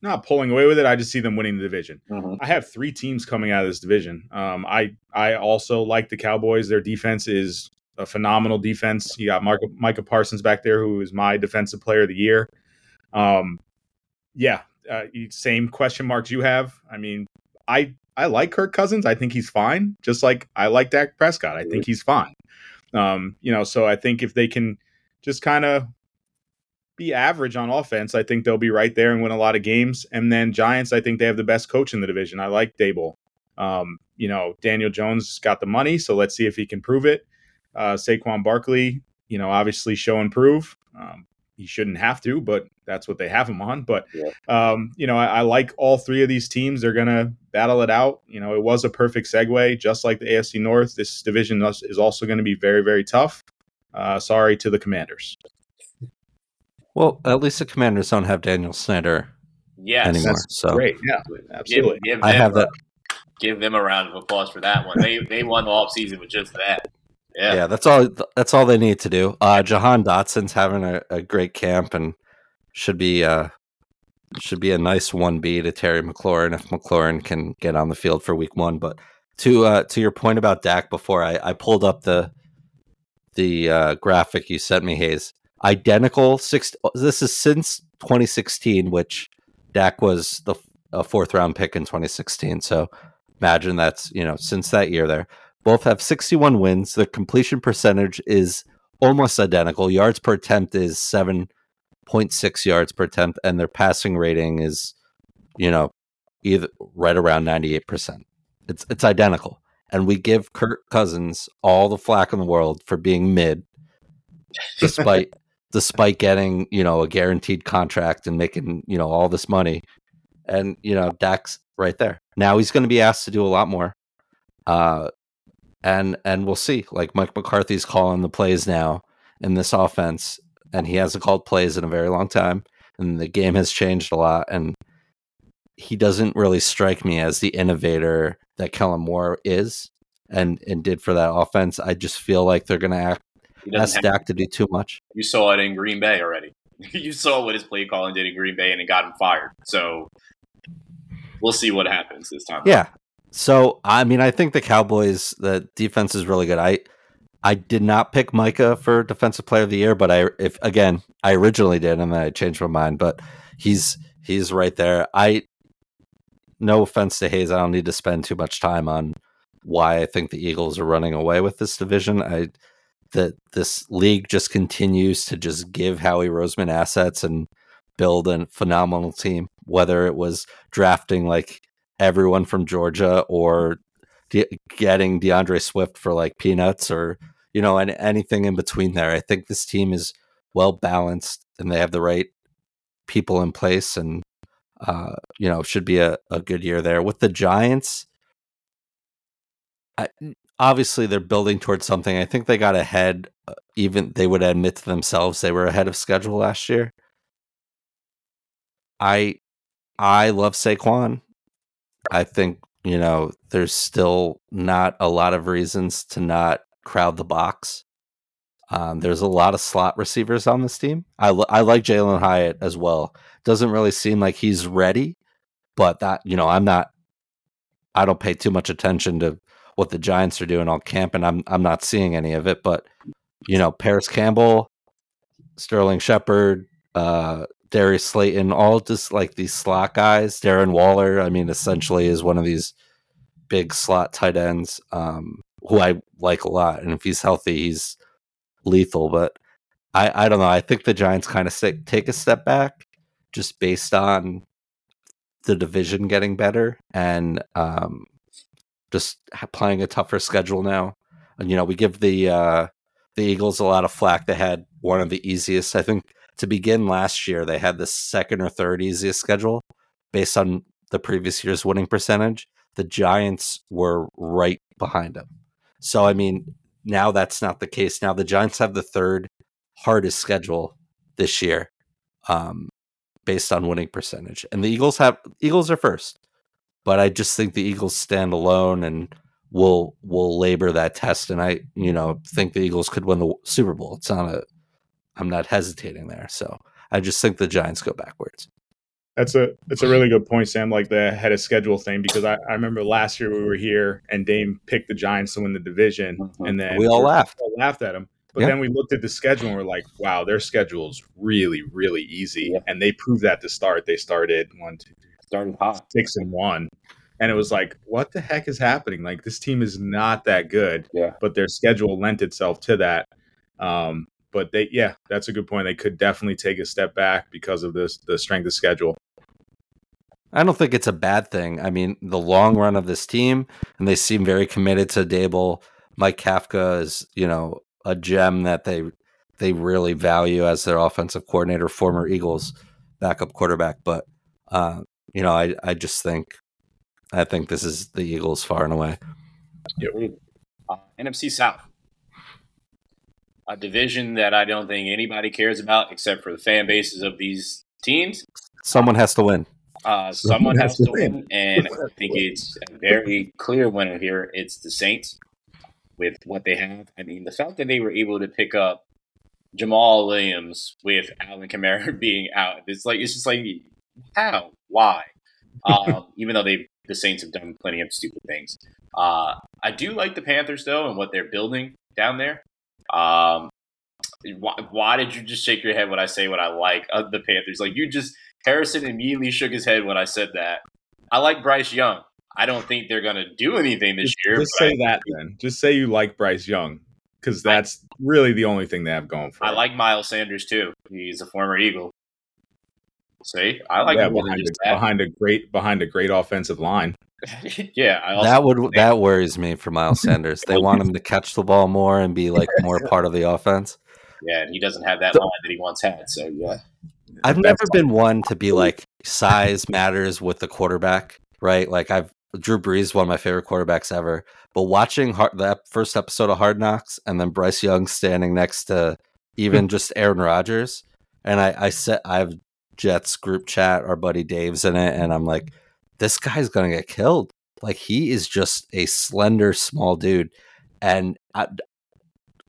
not pulling away with it. I just see them winning the division. Mm-hmm. I have three teams coming out of this division. Um, I I also like the Cowboys. Their defense is a phenomenal defense. You got Mark, Micah Parsons back there, who is my defensive player of the year. Um, yeah, uh, same question marks you have. I mean, I I like Kirk Cousins. I think he's fine. Just like I like Dak Prescott. I think he's fine. Um, you know, so I think if they can just kind of be average on offense, I think they'll be right there and win a lot of games. And then Giants, I think they have the best coach in the division. I like Daboll. Um, you know, Daniel Jones got the money, so let's see if he can prove it. Uh, Saquon Barkley, you know, obviously show and prove. Um, he shouldn't have to, but that's what they have him on. But yeah. um, you know, I, I, like all three of these teams. They're gonna battle it out. You know, it was a perfect segue, just like the AFC North. This division is also going to be very, very tough. Uh, sorry to the Commanders. Well, at least the Commanders don't have Daniel Snyder yes, anymore. so great, yeah, absolutely. Give, give I have that. Give them a round of applause for that one. They they won the off season with just that. Yeah. yeah, that's all. That's all they need to do. Uh, Jahan Dotson's having a, a great camp and should be uh, should be a nice one B to Terry McLaurin if McLaurin can get on the field for Week One. But to uh, to your point about Dak before, I, I pulled up the the uh, graphic you sent me, Hayes. Identical six. This is since 2016, which Dak was the a fourth round pick in 2016. So imagine that's you know since that year there. Both have 61 wins. Their completion percentage is almost identical. Yards per attempt is 7.6 yards per attempt, and their passing rating is, you know, either right around 98%. It's it's identical. And we give Kirk Cousins all the flack in the world for being mid, despite despite getting, you know, a guaranteed contract and making, you know, all this money. And, you know, Dak's right there. Now he's going to be asked to do a lot more. Uh, and and we'll see. Like Mike McCarthy's calling the plays now in this offense, and he hasn't called plays in a very long time, and the game has changed a lot. And he doesn't really strike me as the innovator that Kellen Moore is and and did for that offense. I just feel like they're going to act ask Dak to do too much. You saw it in Green Bay already. you saw what his play calling did in Green Bay, and it got him fired. So we'll see what happens this time. Yeah, so I mean, I think the Cowboys the defense is really good. I I did not pick Micah for defensive player of the year, but I if again I originally did and then I changed my mind. But he's he's right there. I no offense to Hayes, I don't need to spend too much time on why I think the Eagles are running away with this division. I that this league just continues to just give Howie Roseman assets and build a phenomenal team. Whether it was drafting like everyone from Georgia or de- getting D'Andre Swift for like peanuts or you know and anything in between there. I think this team is well balanced and they have the right people in place and uh, you know should be a, a good year there with the Giants. I, obviously, they're building towards something. I think they got ahead. Uh, even they would admit to themselves they were ahead of schedule last year. I I love Saquon. I think, you know, there's still not a lot of reasons to not crowd the box. Um, there's a lot of slot receivers on this team. I, I like Jalin Hyatt as well. Doesn't really seem like he's ready, but that, you know, I'm not, I don't pay too much attention to what the Giants are doing all camp, and I'm, I'm not seeing any of it. But, you know, Parris Campbell, Sterling Shepard, uh, Darius Slayton, all just like these slot guys. Darren Waller, I mean, essentially is one of these big slot tight ends um, who I like a lot. And if he's healthy, he's lethal. But I, I don't know. I think the Giants kind of take a step back just based on the division getting better and um, just playing a tougher schedule now. And, you know, we give the uh, the Eagles a lot of flack. They had one of the easiest, I think to begin last year, they had the second or third easiest schedule based on the previous year's winning percentage. The Giants were right behind them. So, I mean, now that's not the case. Now the Giants have the third hardest schedule this year. Um, based on winning percentage. And the Eagles have Eagles are first. But I just think the Eagles stand alone and will will labor that test and I, you know, think the Eagles could win the Super Bowl. It's not a I'm not hesitating there. So I just think the Giants go backwards. That's a that's a really good point, Sam. Like the head of schedule thing, because I, I remember last year we were here and Dame picked the Giants to win the division, mm-hmm. and then we all laughed, all laughed at him. But yeah. then we looked at the schedule and we're like, wow, their schedule is really, really easy, yeah. and they proved that to start. They started one, two, three, started hot, six and one, and it was like, what the heck is happening? Like this team is not that good, yeah. But their schedule lent itself to that. Um, but they, yeah, that's a good point. They could definitely take a step back because of this the strength of schedule. I don't think it's a bad thing. I mean, the long run of this team, and they seem very committed to Daboll. Mike Kafka is, you know, a gem that they they really value as their offensive coordinator, former Eagles backup quarterback. But uh, you know, I I just think I think this is the Eagles far and away. Yep. Uh, NFC South, a division that I don't think anybody cares about except for the fan bases of these teams. Someone has to win. Uh, someone has to win, and I think it's a very clear winner here. It's the Saints with what they have. I mean, the fact that they were able to pick up Jamaal Williams with Alvin Kamara being out, it's like it's just like how, why? Um, even though they the Saints have done plenty of stupid things. Uh, I do like the Panthers though and what they're building down there. Um, why, why, did you just shake your head when I say what I like of the Panthers? Like you just Harrison immediately shook his head when I said that. I like Bryce Young. I don't think they're going to do anything this just, year. Just say I, that then. Just say you like Bryce Young because that's I, really the only thing they have going for. I like Miles Sanders too. He's a former Eagle. See, I like yeah, behind, a, behind a great behind a great offensive line. yeah, that would that worries me for Miles Sanders. they want him to catch the ball more and be like more part of the offense. Yeah, and he doesn't have that line that he once had. So yeah, I've never been one to be like size matters with the quarterback, right? Like I've Drew Brees, one of my favorite quarterbacks ever. But watching hard, that first episode of Hard Knocks and then Bryce Young standing next to even just Aaron Rodgers, and I, I said I have Jets group chat, our buddy Dave's in it, and I'm like, this guy's gonna get killed. Like he is just a slender, small dude, and I,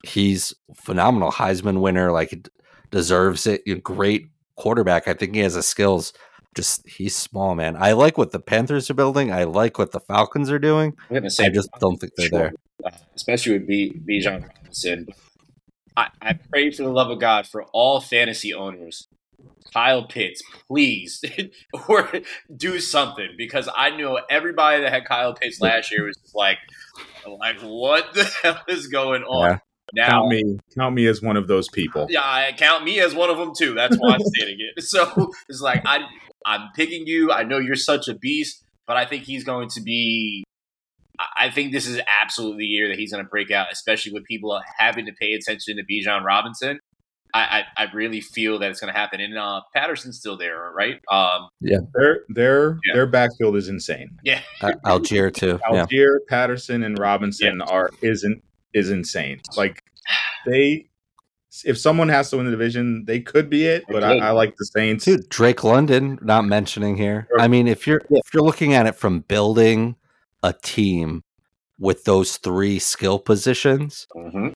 he's phenomenal Heisman winner. Like deserves it. Great quarterback. I think he has the skills. Just he's small, man. I like what the Panthers are building. I like what the Falcons are doing. I just don't think they're sure. there, uh, especially with B. Bijan Robinson. I, I pray for the love of God for all fantasy owners Kyle Pitts, please, or do something because I know everybody that had Kyle Pitts last year was just like, like what the hell is going on? Yeah. Now, count me, count me as one of those people. Yeah, I count me as one of them too. That's why I'm stating it. So it's like I, I'm picking you. I know you're such a beast, but I think he's going to be. I think this is absolutely the year that he's going to break out, especially with people having to pay attention to Bijan Robinson. I, I, I really feel that it's going to happen. And uh, Patterson's still there, right? Um, yeah, their their yeah. their backfield is insane. Yeah, Allgeier too. Allgeier, yeah. Patterson, and Robinson yeah. are isn't is insane. Like they, if someone has to win the division, they could be it. But I, I, like the Saints. Dude, Drake London, not mentioning here. I mean, if you're if you're looking at it from building a team with those three skill positions, mm-hmm.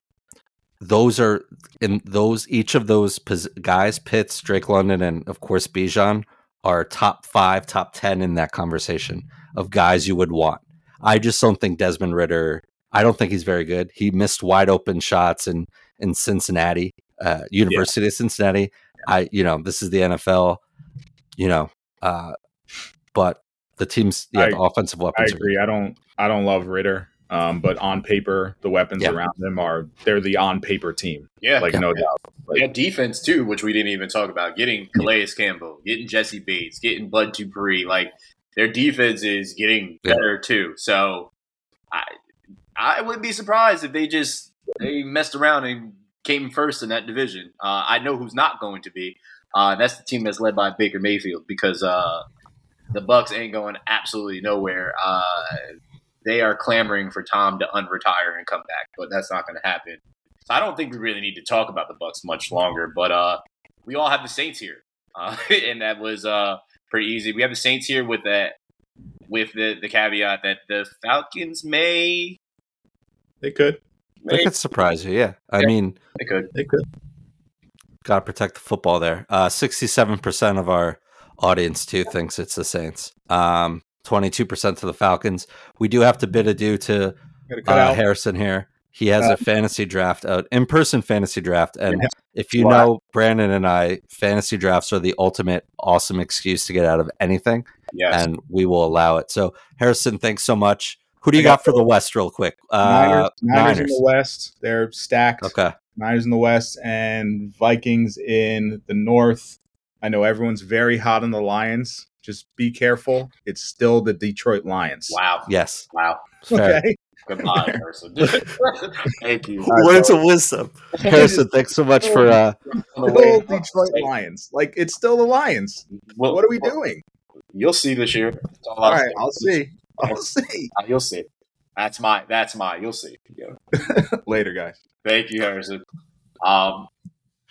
Those are in those each of those pos- guys, Pitts, Drake London, and of course Bijan, are top five, top ten in that conversation of guys you would want. I just don't think Desmond Ridder. I don't think he's very good. He missed wide open shots in in Cincinnati, uh, University yeah. of Cincinnati. I, you know, this is the NFL, you know, uh, but the teams, yeah, I, the offensive weapons. I agree. I don't, I don't love Ridder, um, but on paper, the weapons yeah. around them are they're the on paper team. Yeah, like yeah. no doubt. Like, yeah, defense too, which we didn't even talk about. Getting Calais Campbell, getting Jessie Bates, getting Bud Dupree, like their defense is getting better too. So I, I wouldn't be surprised if they just they messed around and came first in that division. Uh, I know who's not going to be. Uh, that's the team that's led by Baker Mayfield because uh, the Bucs ain't going absolutely nowhere. Uh, they are clamoring for Tom to unretire and come back, but that's not going to happen. So I don't think we really need to talk about the Bucs much longer. But uh, we all have the Saints here. uh, and that was uh, pretty easy. We have the Saints here with that, with the the caveat that the Falcons may They could. They could surprise you. Yeah. I Yeah. mean, they could. They could. got to protect the football there. Uh, 67% of our audience, too, thinks it's the Saints. Um, 22% to the Falcons. We do have to bid adieu to uh, out. Harrison here. He has Uh, a fantasy draft, an in person fantasy draft. And Yeah. if you Wow. know Brandon and I, fantasy drafts are the ultimate awesome excuse to get out of anything, Yes. and we will allow it. So, Harrison, thanks so much. Who do you got got for the West, real quick? Niners, Uh, Niners in the West. They're stacked. Okay. Niners in the West and Vikings in the North. I know everyone's very hot on the Lions. Just be careful. It's still the Detroit Lions. wow. Yes. Wow. Fair. Okay. Goodbye, person. Thank you. right, Words of wisdom. Harrison, thanks so much for uh, Still Detroit Lions. Like it's still the Lions. Well, What are we well, doing? You'll see this year. That's all All I'll right. I'll see. I'll see. Uh, You'll see. That's my. That's my. You'll see. Yeah. Later, guys. Thank you, Harrison. Um.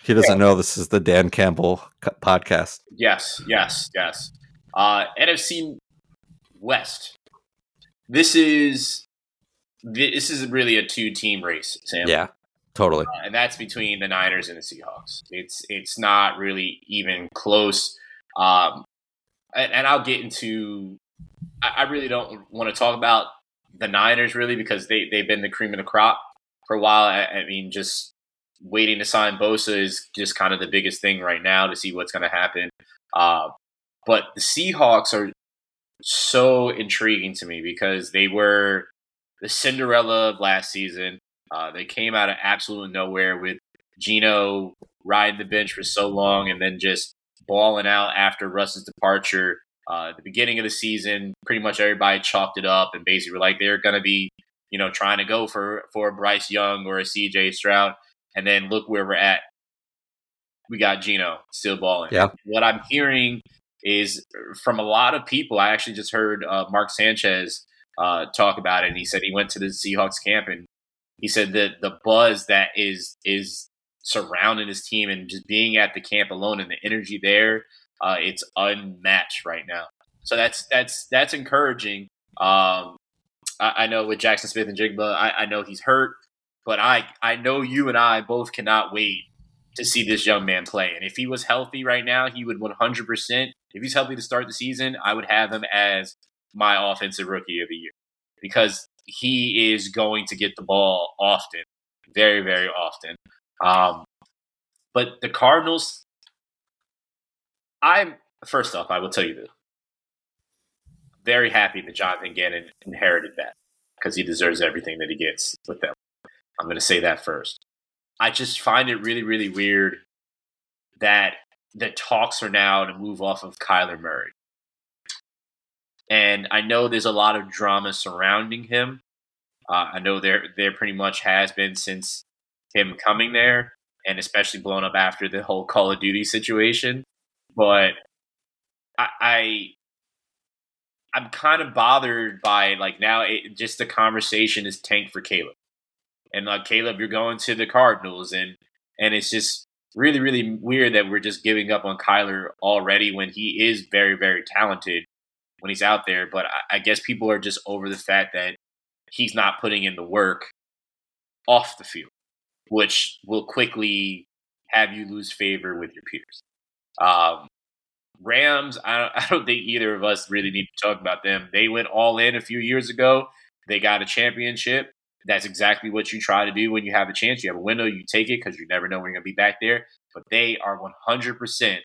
He doesn't know this is the Dan Campbell podcast. Yes. Yes. Yes. Uh. NFC West. This is. This is really a two-team race, Sam. Yeah, totally. Uh, and that's between the Niners and the Seahawks. It's it's not really even close. Um, and, and I'll get into. I, I really don't want to talk about the Niners really because they they've been the cream of the crop for a while. I, I mean, just waiting to sign Bosa is just kind of the biggest thing right now to see what's going to happen. Uh, but the Seahawks are so intriguing to me because they were the Cinderella of last season. Uh, they came out of absolute nowhere with Geno riding the bench for so long and then just balling out after Russ's departure. Uh, at the beginning of the season, pretty much everybody chalked it up and basically were like they're going to be, you know, trying to go for for a Bryce Young or a CJ Stroud. And then look where we're at. We got Geno still balling. Yeah. What I'm hearing is from a lot of people. I actually just heard uh, Mark Sanchez uh, talk about it, and he said he went to the Seahawks camp and he said that the buzz that is is surrounding his team and just being at the camp alone and the energy there, uh, it's unmatched right now. So that's that's that's encouraging. Um, I, I know with Jaxon Smith-Njigba, I, I know he's hurt, but I I know you and I both cannot wait to see this young man play. And if he was healthy right now, he would 100%. If he's healthy to start the season, I would have him as my offensive rookie of the year because he is going to get the ball often, very, very often. Um, but the Cardinals, I'm first off, I will tell you this. Very happy that Jonathan Gannon inherited that because he deserves everything that he gets with them. I'm going to say that first. I just find it really, really weird that the talks are now to move off of Kyler Murray. And I know there's a lot of drama surrounding him. Uh, I know there there pretty much has been since him coming there, and especially blown up after the whole Call of Duty situation. But I, I I'm kind of bothered by like now it, just the conversation is tanked for Caleb, and like Caleb, you're going to the Cardinals, and and it's just really really weird that we're just giving up on Kyler already when he is very very talented when he's out there. But I, I guess people are just over the fact that he's not putting in the work off the field, which will quickly have you lose favor with your peers. Um, Rams, I don't, I don't think either of us really need to talk about them. They went all in a few years ago. They got a championship. That's exactly what you try to do when you have a chance. You have a window, you take it because you never know when you're going to be back there. But they are 100%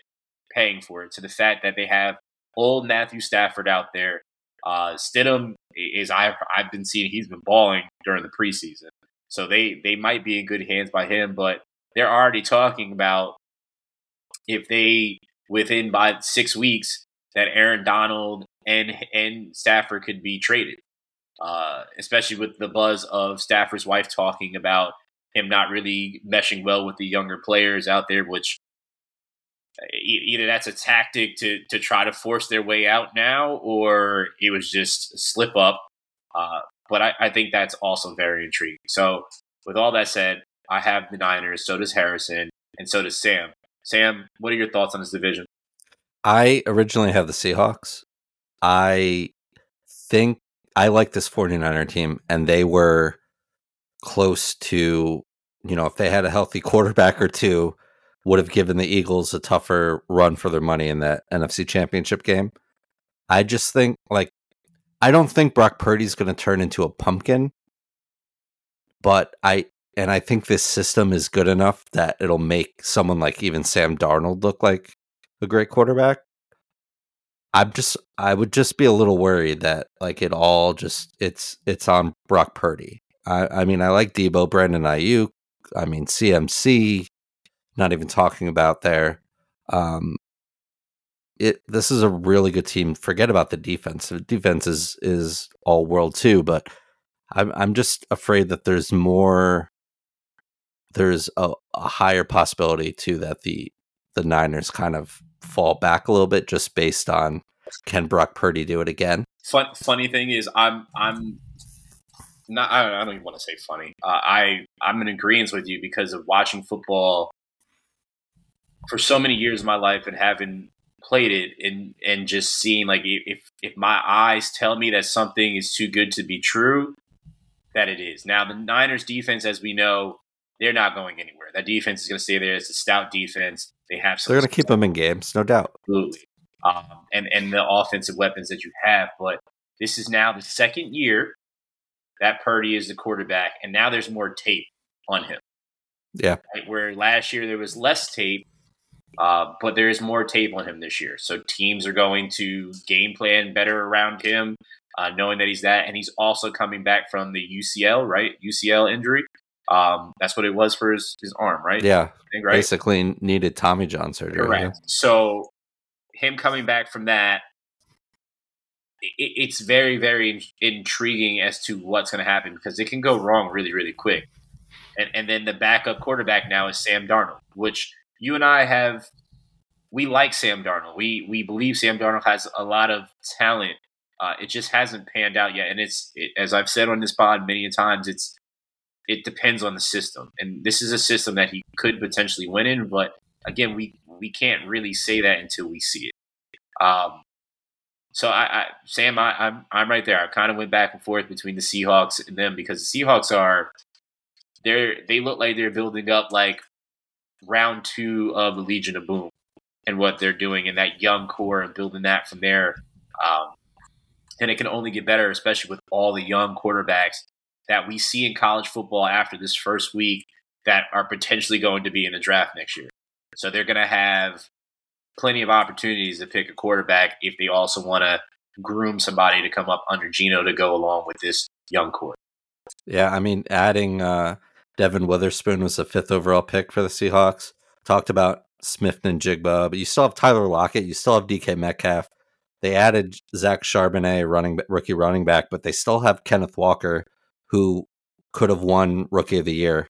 paying for it to the fact that they have old Matthew Stafford out there. Uh, Stidham is I've I've been seeing he's been balling during the preseason, so they they might be in good hands by him. But they're already talking about if they within by six weeks that Aaron Donald and and Stafford could be traded, uh, especially with the buzz of Stafford's wife talking about him not really meshing well with the younger players out there, which either that's a tactic to to try to force their way out now, or it was just a slip up. Uh, but I, I think that's also very intriguing. So, with all that said, I have the Niners. So does Harrison, and so does Sam. Sam, what are your thoughts on this division? I originally have the Seahawks. I think I like this 49er team, and they were close to, you know, if they had a healthy quarterback or two, would have given the Eagles a tougher run for their money in that NFC championship game. I just think, like, I don't think Brock Purdy's going to turn into a pumpkin, but I, and I think this system is good enough that it'll make someone like even Sam Darnold look like a great quarterback. I'm just I would just be a little worried that like it all just it's it's on Brock Purdy. I I mean I like Deebo, Brandon Aiyuk. I mean CMC. Not even talking about there. Um, it this is a really good team. Forget about the defense. The defense is is all world too, but I'm I'm just afraid that there's more. There's a, a higher possibility too that the the Niners kind of fall back a little bit just based on can Brock Purdy do it again? Fun, funny thing is, I'm I'm not. I don't, even want to say funny. Uh, I I'm in agreement with you because of watching football for so many years of my life and having played it and and just seeing like if if my eyes tell me that something is too good to be true, that it is. Now the Niners defense, as we know, they're not going anywhere. That defense is going to stay there. It's a stout defense. They have. They're going to keep them in games, no doubt. Absolutely. Um, and and the offensive weapons that you have, but this is now the second year that Purdy is the quarterback, and now there's more tape on him. Yeah. Right? Where last year there was less tape, uh, but there is more tape on him this year. So teams are going to game plan better around him, uh, knowing that he's that, and he's also coming back from the UCL, right? UCL injury. Um, that's what it was for his, his arm, right? Yeah. Think, right? Basically needed Tommy John surgery. Correct. Yeah. So him coming back from that, it, it's very, very intriguing as to what's going to happen because it can go wrong really, really quick. And, and then the backup quarterback now is Sam Darnold, which you and I have. We like Sam Darnold. We we believe Sam Darnold has a lot of talent. Uh, it just hasn't panned out yet, and it's it, as I've said on this pod many times. It's it depends on the system, and this is a system that he could potentially win in. But again, we we can't really say that until we see it. Um, so I, I Sam, I, I'm I'm right there. I kind of went back and forth between the Seahawks and them because the Seahawks are they're they look like they're building up like round two of the Legion of Boom and what they're doing in that young core and building that from there. Um, and it can only get better, especially with all the young quarterbacks that we see in college football after this first week that are potentially going to be in the draft next year. So they're going to have plenty of opportunities to pick a quarterback if they also want to groom somebody to come up under Geno to go along with this young core. Yeah, I mean, adding uh, Devon Witherspoon was the fifth overall pick for the Seahawks. Talked about Smith-Njigba, but you still have Tyler Lockett, you still have DK Metcalf. They added Zach Charbonnet, running rookie running back, but they still have Kenneth Walker, who could have won Rookie of the Year,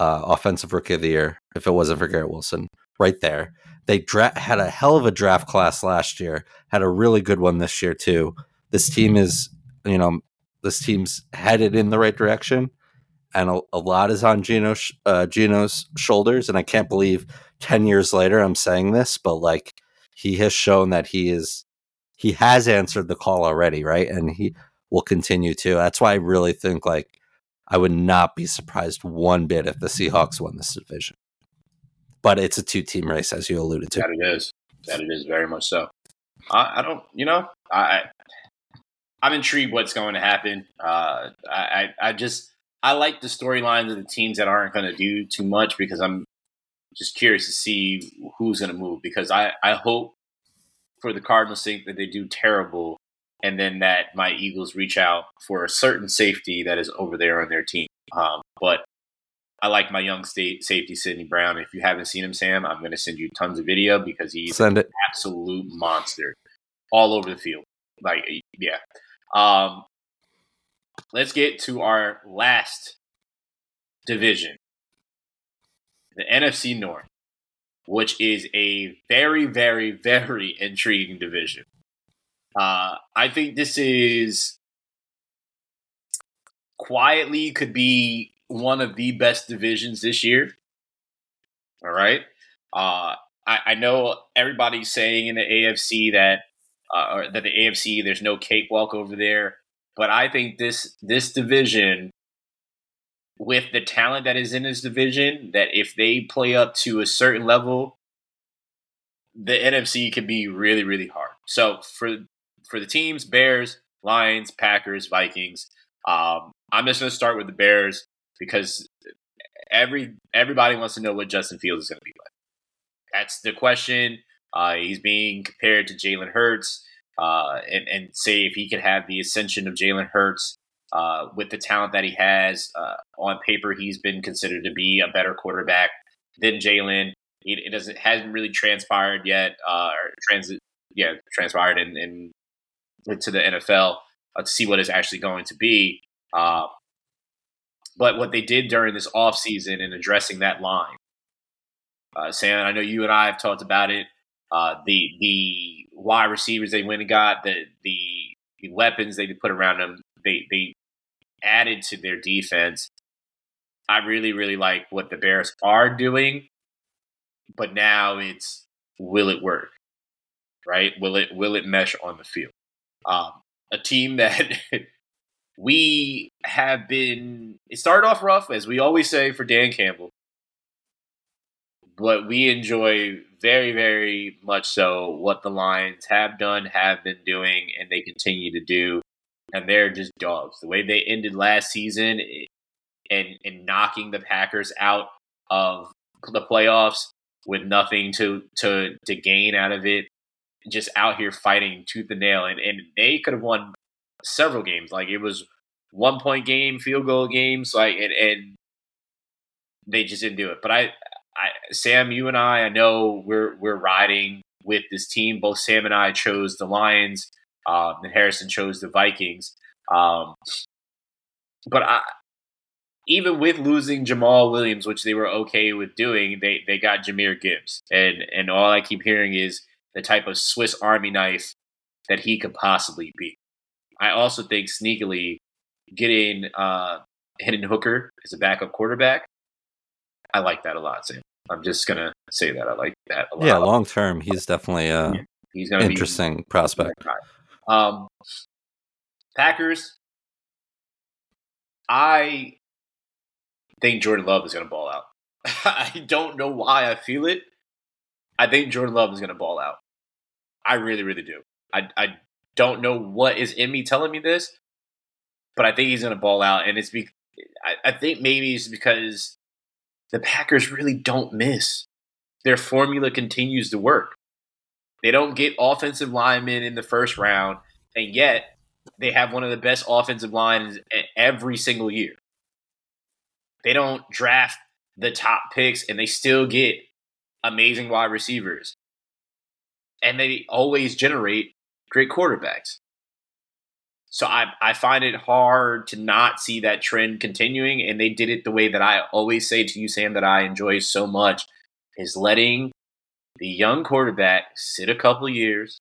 uh, Offensive Rookie of the Year, if it wasn't for Garrett Wilson. Right there, they dra- had a hell of a draft class last year. Had a really good one this year too. This team is, you know, this team's headed in the right direction, and a, a lot is on uh, Geno's shoulders. And I can't believe ten years later I'm saying this, but like he has shown that he is he has answered the call already, right? And he will continue to. That's why I really think like I would not be surprised one bit if the Seahawks won this division. But it's a two team race, as you alluded to. That it is. That it is very much so. I, I don't, you know, I, I'm intrigued what's going to happen. Uh, I, I just, I like the storylines of the teams that aren't going to do too much because I'm just curious to see who's going to move. Because I, I hope for the Cardinals' sake that they do terrible, and then that my Eagles reach out for a certain safety that is over there on their team. Um, but I like my young state safety Sydney Brown. If you haven't seen him, Sam, I'm going to send you tons of video because he's an absolute monster all over the field. Like, yeah. Um, let's get to our last division, the NFC North, which is a very, very, very intriguing division. Uh, I think this is quietly could be one of the best divisions this year. All right. Uh, I, I know everybody's saying in the AFC that uh, or that the AFC there's no cakewalk over there, but I think this this division with the talent that is in this division that if they play up to a certain level, the NFC can be really really hard. So for for the teams, Bears, Lions, Packers, Vikings, um, I'm just going to start with the Bears because every everybody wants to know what Justin Fields is going to be like. That's the question. Uh, he's being compared to Jalen Hurts, uh, and, and say if he could have the ascension of Jalen Hurts uh, with the talent that he has uh, on paper, he's been considered to be a better quarterback than Jalen. It, it, doesn't hasn't really transpired yet, uh, or transit yeah transpired in, in to the NFL uh, to see what is actually going to be. Uh, but what they did during this offseason in addressing that line, uh, Sam, I know you and I have talked about it. Uh, the the wide receivers they went and got, the the, the weapons they put around them, they they added to their defense. I really really like what the Bears are doing, but now it's will it work? Right? Will it will it mesh on the field? Um, a team that we have been it started off rough as we always say for Dan Campbell. But we enjoy very very much so what the Lions have done have been doing and they continue to do. And they're just dogs. The way they ended last season and and knocking the Packers out of the playoffs with nothing to to to gain out of it just out here fighting tooth and nail and, and they could have won several games. Like it was one point game, field goal games, like and, and they just didn't do it. But I, I, Sam, you and I, I know we're we're riding with this team. Both Sam and I chose the Lions, uh, and Harrison chose the Vikings. Um, but I, even with losing Jamaal Williams, which they were okay with doing, they they got Jahmyr Gibbs, and and all I keep hearing is the type of Swiss Army knife that he could possibly be. I also think sneakily getting uh, Hendon Hooker as a backup quarterback, I like that a lot, Sam. I'm just gonna say that I like that a lot. Yeah, long term, he's definitely a he's gonna interesting be, prospect. Um, Packers, I think Jordan Love is gonna ball out. I don't know why I feel it. I think Jordan Love is gonna ball out. I really, really do. I, I don't know what is in me telling me this, but I think he's going to ball out. And it's be, I, I think maybe it's because the Packers really don't miss. Their formula continues to work. They don't get offensive linemen in the first round, and yet they have one of the best offensive lines every single year. They don't draft the top picks, and they still get amazing wide receivers. And they always generate great quarterbacks. So I, I find it hard to not see that trend continuing. And they did it the way that I always say to you, Sam, that I enjoy so much is letting the young quarterback sit a couple years,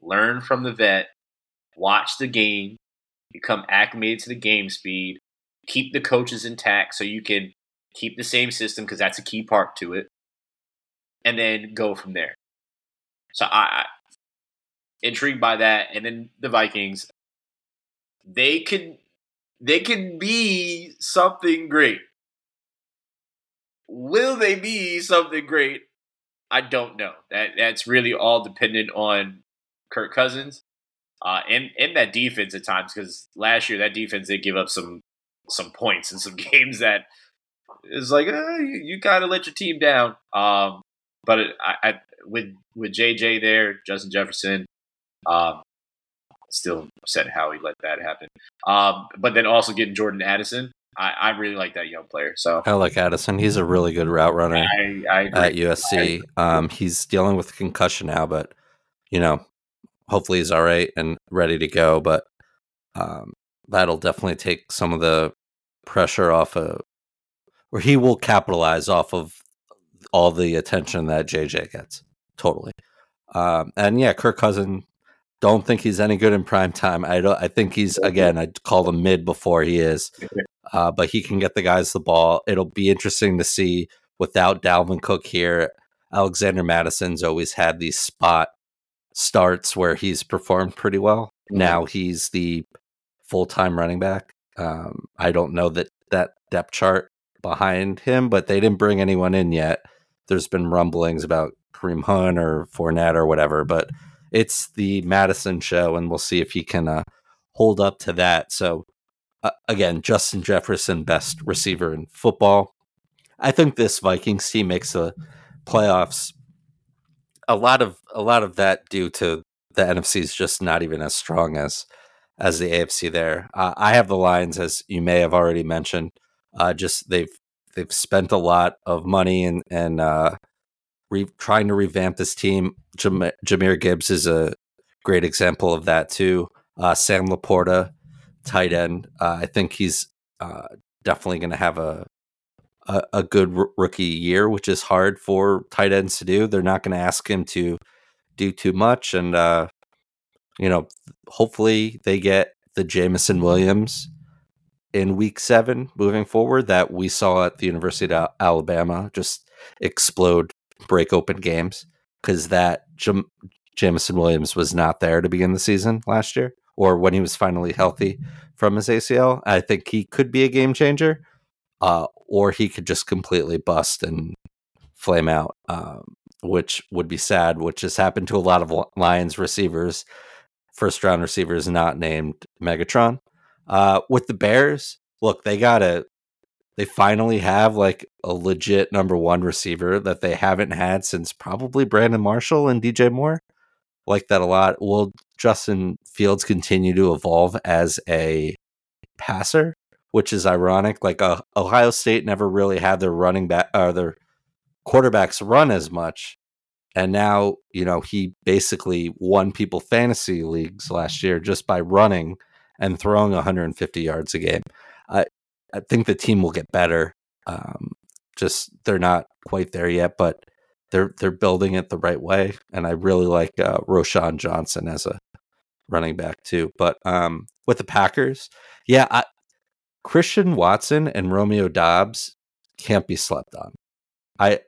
learn from the vet, watch the game, become acclimated to the game speed, keep the coaches intact so you can keep the same system because that's a key part to it, and then go from there. So I, intrigued by that. And then the Vikings, they could they could be something great. Will they be something great? I don't know. That that's really all dependent on Kirk Cousins uh, and and that defense at times. Because last year that defense did give up some some points in some games that is like eh, you, you kind of let your team down. Um, but it, I, I, with with JJ there, Justin Jefferson, um, still upset how he let that happen. Um, but then also getting Jordan Addison. I, I, really like that young player. So I like Addison. He's a really good route runner I, I at USC. Um, he's dealing with concussion now, but you know, hopefully he's all right and ready to go. But um, that'll definitely take some of the pressure off of, or he will capitalize off of all the attention that JJ gets. Totally. Um, and yeah, Kirk Cousin don't think he's any good in prime time. I don't. I think he's again. I'd call him mid before he is, uh, but he can get the guys the ball. It'll be interesting to see without Dalvin Cook here. Alexander Mattison's always had these spot starts where he's performed pretty well. Mm-hmm. Now he's the full time running back. Um, I don't know that that depth chart behind him, but they didn't bring anyone in yet. There's been rumblings about Kareem Hunt or Fournette or whatever, but it's the Mattison show, and we'll see if he can uh, hold up to that. So, uh, again, Justin Jefferson, best receiver in football. I think this Vikings team makes the playoffs. A lot of a lot of that due to the NFC is just not even as strong as as the AFC. There, uh, I have the Lions, as you may have already mentioned. Uh, just they've they've spent a lot of money and and uh, re- trying to revamp this team. Jam- Jahmyr Gibbs is a great example of that too. Uh, Sam LaPorta, tight end. Uh, I think he's uh, definitely going to have a a, a good r- rookie year, which is hard for tight ends to do. They're not going to ask him to do too much, and uh, you know, hopefully they get the Jameson Williams in week seven moving forward that we saw at the University of Alabama just explode break open games because that Jam- Jameson Williams was not there to begin the season last year or when he was finally healthy from his ACL. I think he could be a game changer, uh, or he could just completely bust and flame out, um, which would be sad, which has happened to a lot of Lions receivers, first round receivers not named Megatron. Uh, with the Bears, look, they got to they finally have like a legit number one receiver that they haven't had since probably Brandon Marshall and DJ Moore. Like that a lot. Will Justin Fields continue to evolve as a passer, which is ironic. Like uh, Ohio State never really had their running back or uh, their quarterbacks run as much. And now, you know, he basically won people fantasy leagues last year just by running and throwing 150 yards a game. I, I think the team will get better. Um, just they're not quite there yet, but they're they're building it the right way. And I really like uh, Roschon Johnson as a running back too. But um, with the Packers, yeah, I, Christian Watson and Romeo Doubs can't be slept on. I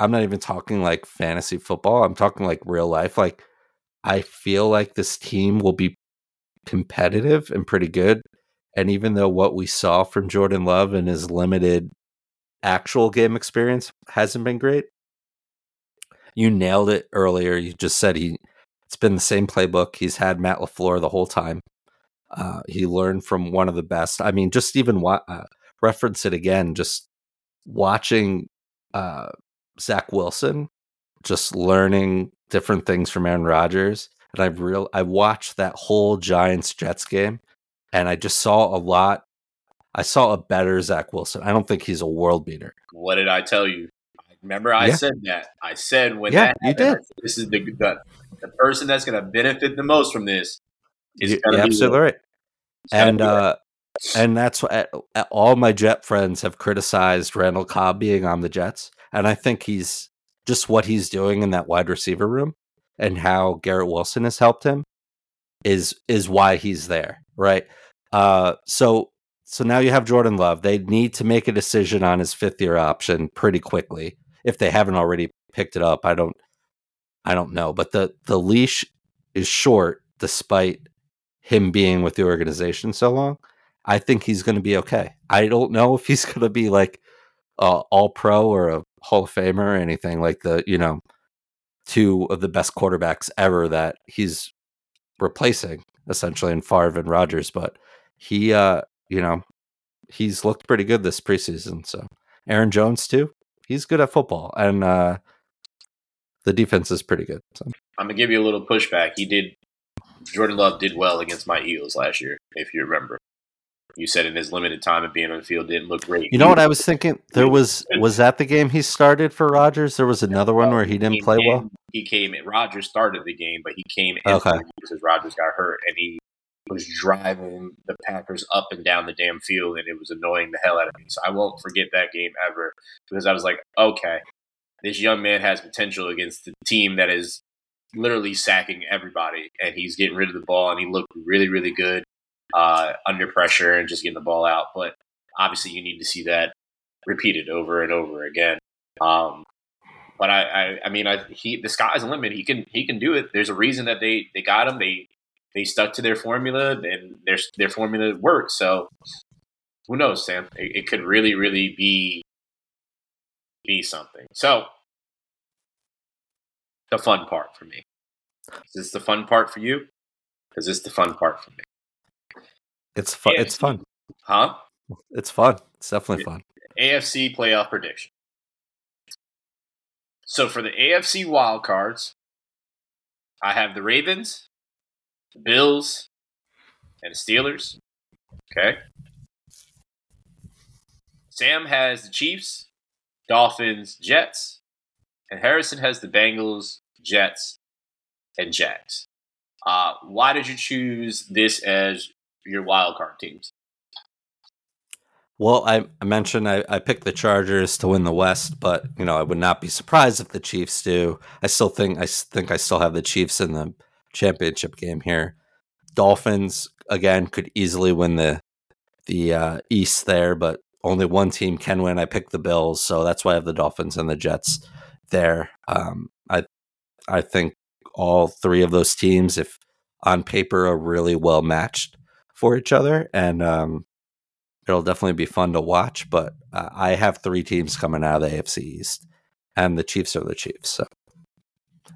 I'm not even talking like fantasy football. I'm talking like real life. Like I feel like this team will be competitive and pretty good. And even though what we saw from Jordan Love and his limited actual game experience hasn't been great, you nailed it earlier. You just said he it's been the same playbook. He's had Matt LaFleur the whole time. Uh, he learned from one of the best. I mean, just even wa- uh, reference it again. Just watching uh, Zach Wilson, just learning different things from Aaron Rodgers, and I've real I watched that whole Giants Jets game, and I just saw a lot. I saw a better Zach Wilson. I don't think he's a world beater. What did I tell you? Remember, I yeah. said that. I said when yeah, that you did. This is the, the the person that's going to benefit the most from this. Is you, you're absolutely right. And uh, and that's what all my Jet friends have criticized Randall Cobb being on the Jets, and I think he's just what he's doing in that wide receiver room and how Garrett Wilson has helped him is is why he's there, right? Uh, so so now you have Jordan Love. They need to make a decision on his fifth year option pretty quickly if they haven't already picked it up. I don't I don't know, but the the leash is short despite him being with the organization so long. I think he's going to be okay. I don't know if he's going to be like uh, all pro or a Hall of Famer or anything like the you know two of the best quarterbacks ever that he's replacing essentially in Favre and Rodgers, but he uh you know he's looked pretty good this preseason. So Aaron Jones too, he's good at football and uh the defense is pretty good. So. I'm gonna give you a little pushback. He did Jordan Love did well against my Eagles last year, if you remember. You said in his limited time of being on the field didn't look great. You know what I was thinking? There was was that the game he started for Rodgers? There was another one where he didn't play well. He came. Rodgers started the game, but he came in okay. because Rodgers got hurt, and he was driving the Packers up and down the damn field, and it was annoying the hell out of me. So I won't forget that game ever because I was like, okay, this young man has potential against the team that is literally sacking everybody, and he's getting rid of the ball, and he looked really, really good uh, under pressure and just getting the ball out. But obviously, you need to see that repeated over and over again. Um, but I, I, I mean, I, he, the sky's the limit. He can, he can do it. There's a reason that they, they got him. They, they stuck to their formula, and their, their formula worked. So, who knows, Sam? It, it could really, really be, be something. So, the fun part for me. Is this the fun part for you? Is this the fun part for me? It's fun. It's fun. Huh? It's fun. It's definitely fun. AFC playoff prediction. So for the AFC wildcards, I have the Ravens, the Bills, and the Steelers. Okay. Sam has the Chiefs, Dolphins, Jets, and Harrison has the Bengals, Jets, and Jags. Uh, why did you choose this as your wild card teams? Well, I, I mentioned I, I picked the Chargers to win the West, but you know I would not be surprised if the Chiefs do. I still think I think I still have the Chiefs in the championship game here. Dolphins again could easily win the the uh, East there, but only one team can win. I picked the Bills, so that's why I have the Dolphins and the Jets there. Um, I I think all three of those teams, if on paper, are really well matched for each other, and um, it'll definitely be fun to watch. But uh, I have three teams coming out of the AFC East, and the Chiefs are the Chiefs. So,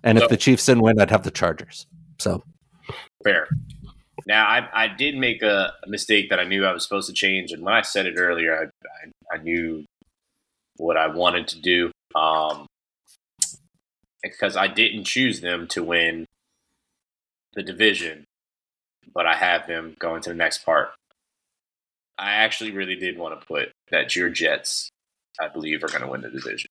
and if the Chiefs didn't win, I'd have the Chargers. So, fair. Now, I, I did make a, a mistake that I knew I was supposed to change, and when I said it earlier, I, I, I knew what I wanted to do. Um, because I didn't choose them to win the division, but I have them going to the next part. I actually really did want to put that your Jets, I believe, are going to win the division.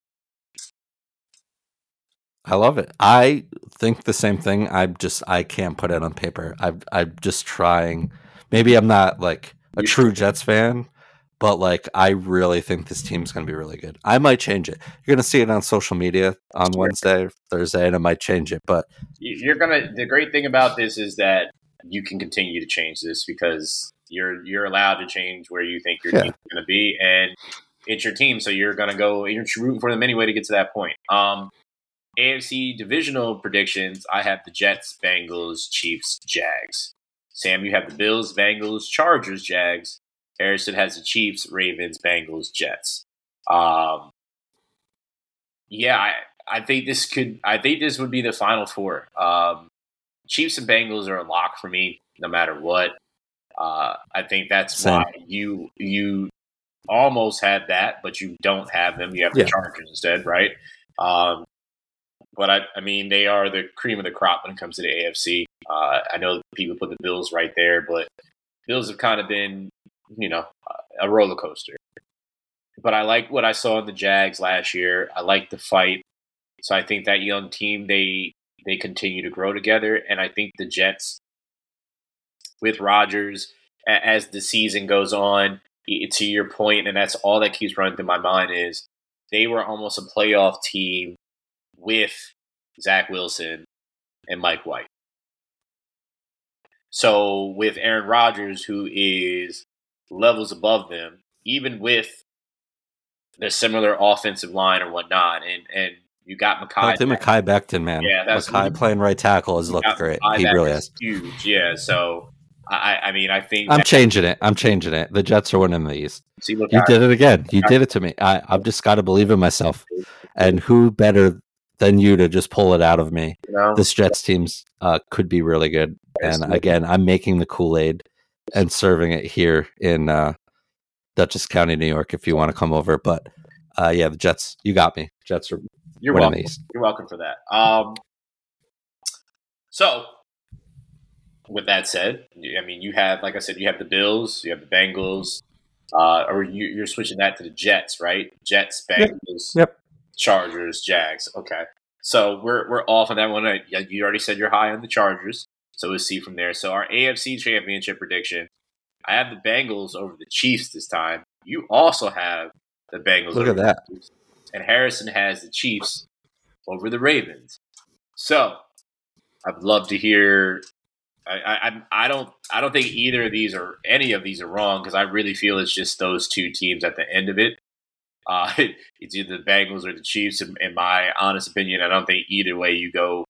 I love it. I think the same thing. I just I can't put it on paper. I I'm just trying. Maybe I'm not like a true Jets fan, but like I really think this team's going to be really good. I might change it. You're going to see it on social media on Wednesday, Thursday, and I might change it. But you're gonna. The great thing about this is that you can continue to change this because you're you're allowed to change where you think your yeah. team's going to be, and it's your team, so you're going to go. You're rooting for them anyway to get to that point. Um, AFC divisional predictions. I have the Jets, Bengals, Chiefs, Jags. Sam, you have the Bills, Bengals, Chargers, Jags. Harrison has the Chiefs, Ravens, Bengals, Jets. Um, yeah, I, I think this could. I think this would be the final four. Um, Chiefs and Bengals are a lock for me, no matter what. Uh, I think that's Same. why you you almost had that, but you don't have them. You have the yeah. Chargers instead, right? Um, but I, I mean, they are the cream of the crop when it comes to the AFC. Uh, I know people put the Bills right there, but Bills have kind of been you know, a roller coaster. But I like what I saw in the Jags last year. I like the fight. So I think that young team they they continue to grow together and I think the Jets with Rodgers as the season goes on to your point and that's all that keeps running through my mind is they were almost a playoff team with Zach Wilson and Mike White. So with Aaron Rodgers, who is levels above them, even with the similar offensive line or whatnot. And and you got Mekhi. I think Mekhi Becton, man. Yeah, that's Mekhi playing right tackle has looked great. He really has. Huge, yeah. So I, I mean, I think I'm changing it. I'm changing it. The Jets are winning the East. See, look, you did it again. You did it to me. I, I've just got to believe in myself. And who better than you to just pull it out of me? You know? This Jets team's uh, could be really good. And again, I'm making the Kool Aid and serving it here in uh, Dutchess County, New York. If you want to come over, but uh, yeah, the Jets, you got me. Jets are you're welcome. You're welcome for that. Um, so with that said, I mean, you have, like I said, you have the Bills, you have the Bengals, uh, or you, are switching that to the Jets, right? Jets, Bengals, yep. yep. Chargers, Jags. Okay, so we're we're off on that one. You already said you're high on the Chargers. So we'll see from there. So our AFC championship prediction, I have the Bengals over the Chiefs this time. You also have the Bengals. Look at that. And Harrison has the Chiefs over the Ravens. So I'd love to hear. I, I I don't I don't think either of these or any of these are wrong because I really feel it's just those two teams at the end of it. Uh, it's either the Bengals or the Chiefs. In, in, my honest opinion, I don't think either way you go,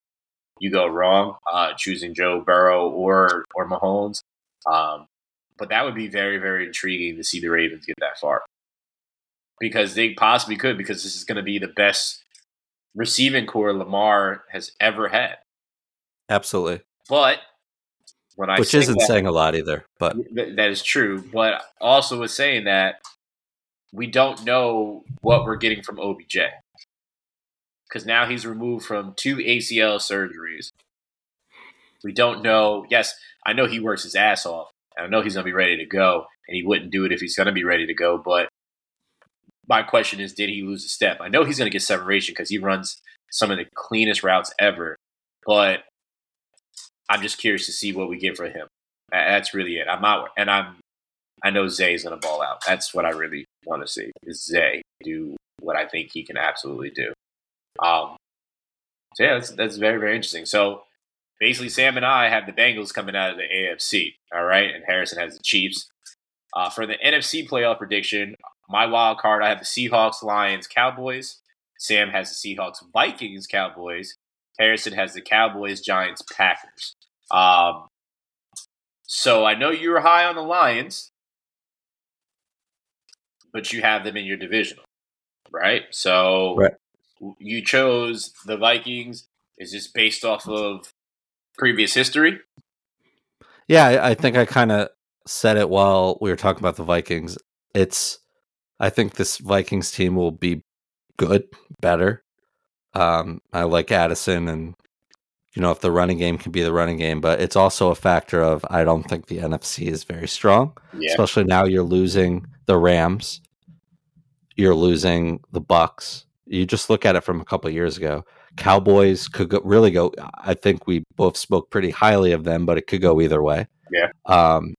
you go wrong uh, choosing Joe Burrow or or Mahomes. Um, but that would be very very intriguing to see the Ravens get that far because they possibly could because this is going to be the best receiving corps Lamar has ever had. Absolutely. But when I which isn't that, saying a lot either, but th- that is true. But also was saying that we don't know what we're getting from OBJ because now he's removed from two ACL surgeries. We don't know. Yes, I know he works his ass off. I know he's going to be ready to go, and he wouldn't do it if he's going to be ready to go. But my question is, did he lose a step? I know he's going to get separation because he runs some of the cleanest routes ever, but I'm just curious to see what we get for him. That's really it. I'm out, and I'm. I know Zay's going to ball out. That's what I really want to see. Is Zay do what I think he can absolutely do? Um. So yeah, that's that's very very interesting. So basically, Sam and I have the Bengals coming out of the AFC. All right, and Harrison has the Chiefs. Uh, for the NFC playoff prediction, my wild card, I have the Seahawks, Lions, Cowboys. Sam has the Seahawks, Vikings, Cowboys. Harrison has the Cowboys, Giants, Packers. Um, so I know you were high on the Lions, but you have them in your divisional, right? So right. you chose the Vikings. Is this based off of previous history? Yeah, I, I think I kind of said it while we were talking about the Vikings. It's I think this Vikings team will be good, better. Um, I like Addison, and you know if the running game can be the running game, but it's also a factor of I don't think the NFC is very strong, yeah. especially now you're losing the Rams, you're losing the Bucs. You just look at it from a couple years ago. Cowboys could go, really go. I think we both spoke pretty highly of them, but it could go either way. Yeah. Um,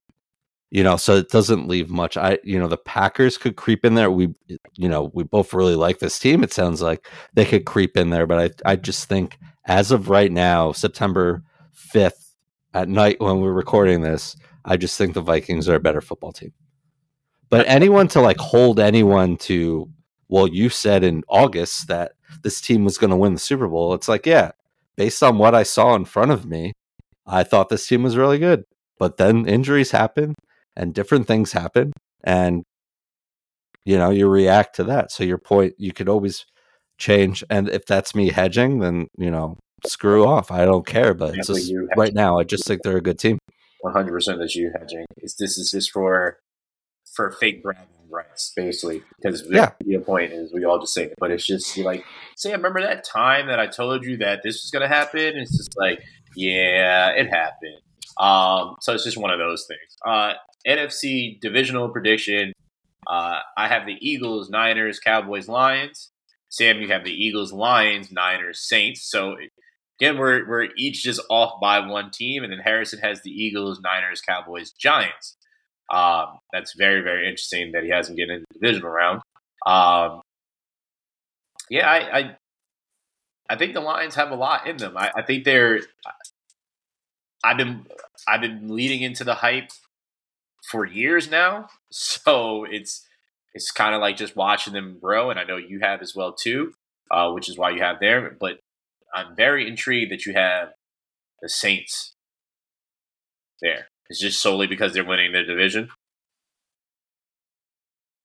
you know so it doesn't leave much. I you know the packers could creep in there. We you know we both really like this team it sounds like. They could creep in there but i i just think as of right now september 5th at night when we're recording this i just think the vikings are a better football team. But anyone to like hold anyone to well you said in august that this team was going to win the super bowl it's like yeah based on what i saw in front of me i thought this team was really good but then injuries happen and different things happen and you know you react to that. So your point you could always change and if that's me hedging then you know screw off i don't care but it's just, right now i just think they're a good team. 100% that you hedging. Is this is just for for fake bragging rights basically because yeah. the point is we all just say it but it's just like say i remember that time that i told you that this was going to happen? It's just like yeah it happened. Um so it's just one of those things. Uh NFC divisional prediction. Uh, I have the Eagles, Niners, Cowboys, Lions. Sam, you have the Eagles, Lions, Niners, Saints. So again, we're we're each just off by one team, and then Harrison has the Eagles, Niners, Cowboys, Giants. Um, that's very very interesting that he hasn't gotten into the divisional round. Um, yeah, I, I, I think the Lions have a lot in them. I, I think they're. I've been I've been leading into the hype for years now. So it's it's kind of like just watching them grow, and I know you have as well too, uh, which is why you have there. But I'm very intrigued that you have the Saints there. It's just solely because they're winning their division.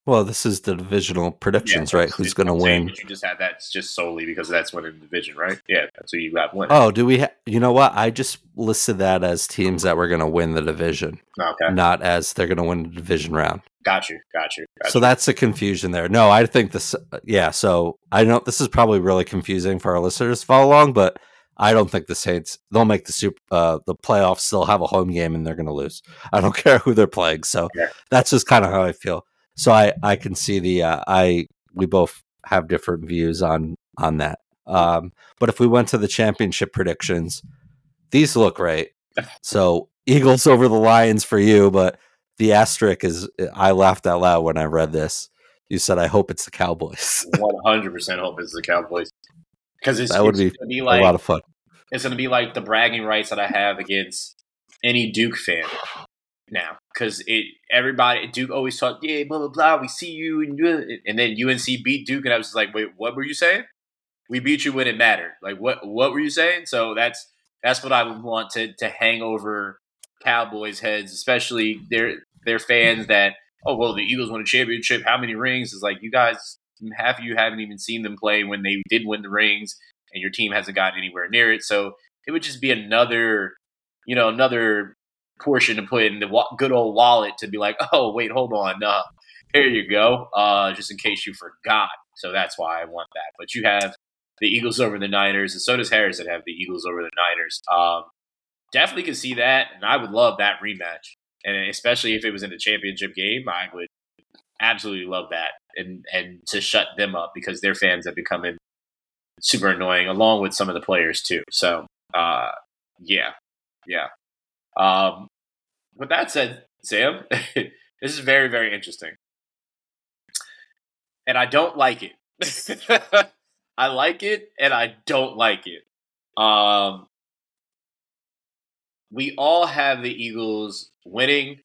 Well, this is the divisional predictions, yeah, right? Who's going to win? you just had that just solely because that's winning the division, right? Yeah, that's who you got winning. Oh, do we? Ha- you know what? I just listed that as teams that were going to win the division, okay. not as they're going to win the division round. Got you, got you. Got so you. that's the confusion there. No, I think this. Yeah, so I know this is probably really confusing for our listeners to follow along, but I don't think the Saints they'll make the super uh, the playoffs. Still have a home game and they're going to lose. I don't care who they're playing. So yeah. that's just kind of how I feel. So I I can see the uh, I we both have different views on on that. Um, but if we went to the championship predictions, these look right. So Eagles over the Lions for you, but the asterisk is I laughed out loud when I read this. You said I hope it's the Cowboys. One hundred percent hope it's the Cowboys because it's that would be, be like, a lot of fun. It's going to be like the bragging rights that I have against any Duke fan now because it everybody Duke always talked, yeah, blah blah blah. We see you, and, and then UNC beat Duke, and I was just like, wait, what were you saying? We beat you when it mattered. Like what? What were you saying? So that's that's what I would want to to hang over Cowboys heads, especially their their fans that oh well the Eagles won a championship. How many rings? Is like you guys half of you haven't even seen them play when they did win the rings, and your team hasn't gotten anywhere near it. So it would just be another you know another portion to put in the good old wallet to be like, oh wait, hold on, uh, here you go, uh, just in case you forgot. So that's why I want that. But you have the Eagles over the Niners, and so does Harris Harrison have the Eagles over the Niners. Um, definitely can see that, and I would love that rematch. And especially if it was in a championship game, I would absolutely love that, and and to shut them up because their fans have become super annoying, along with some of the players too. So, uh, yeah, yeah. Um, with that said, Sam, this is very very interesting, and I don't like it. I like it and I don't like it. Um, we all have the Eagles winning.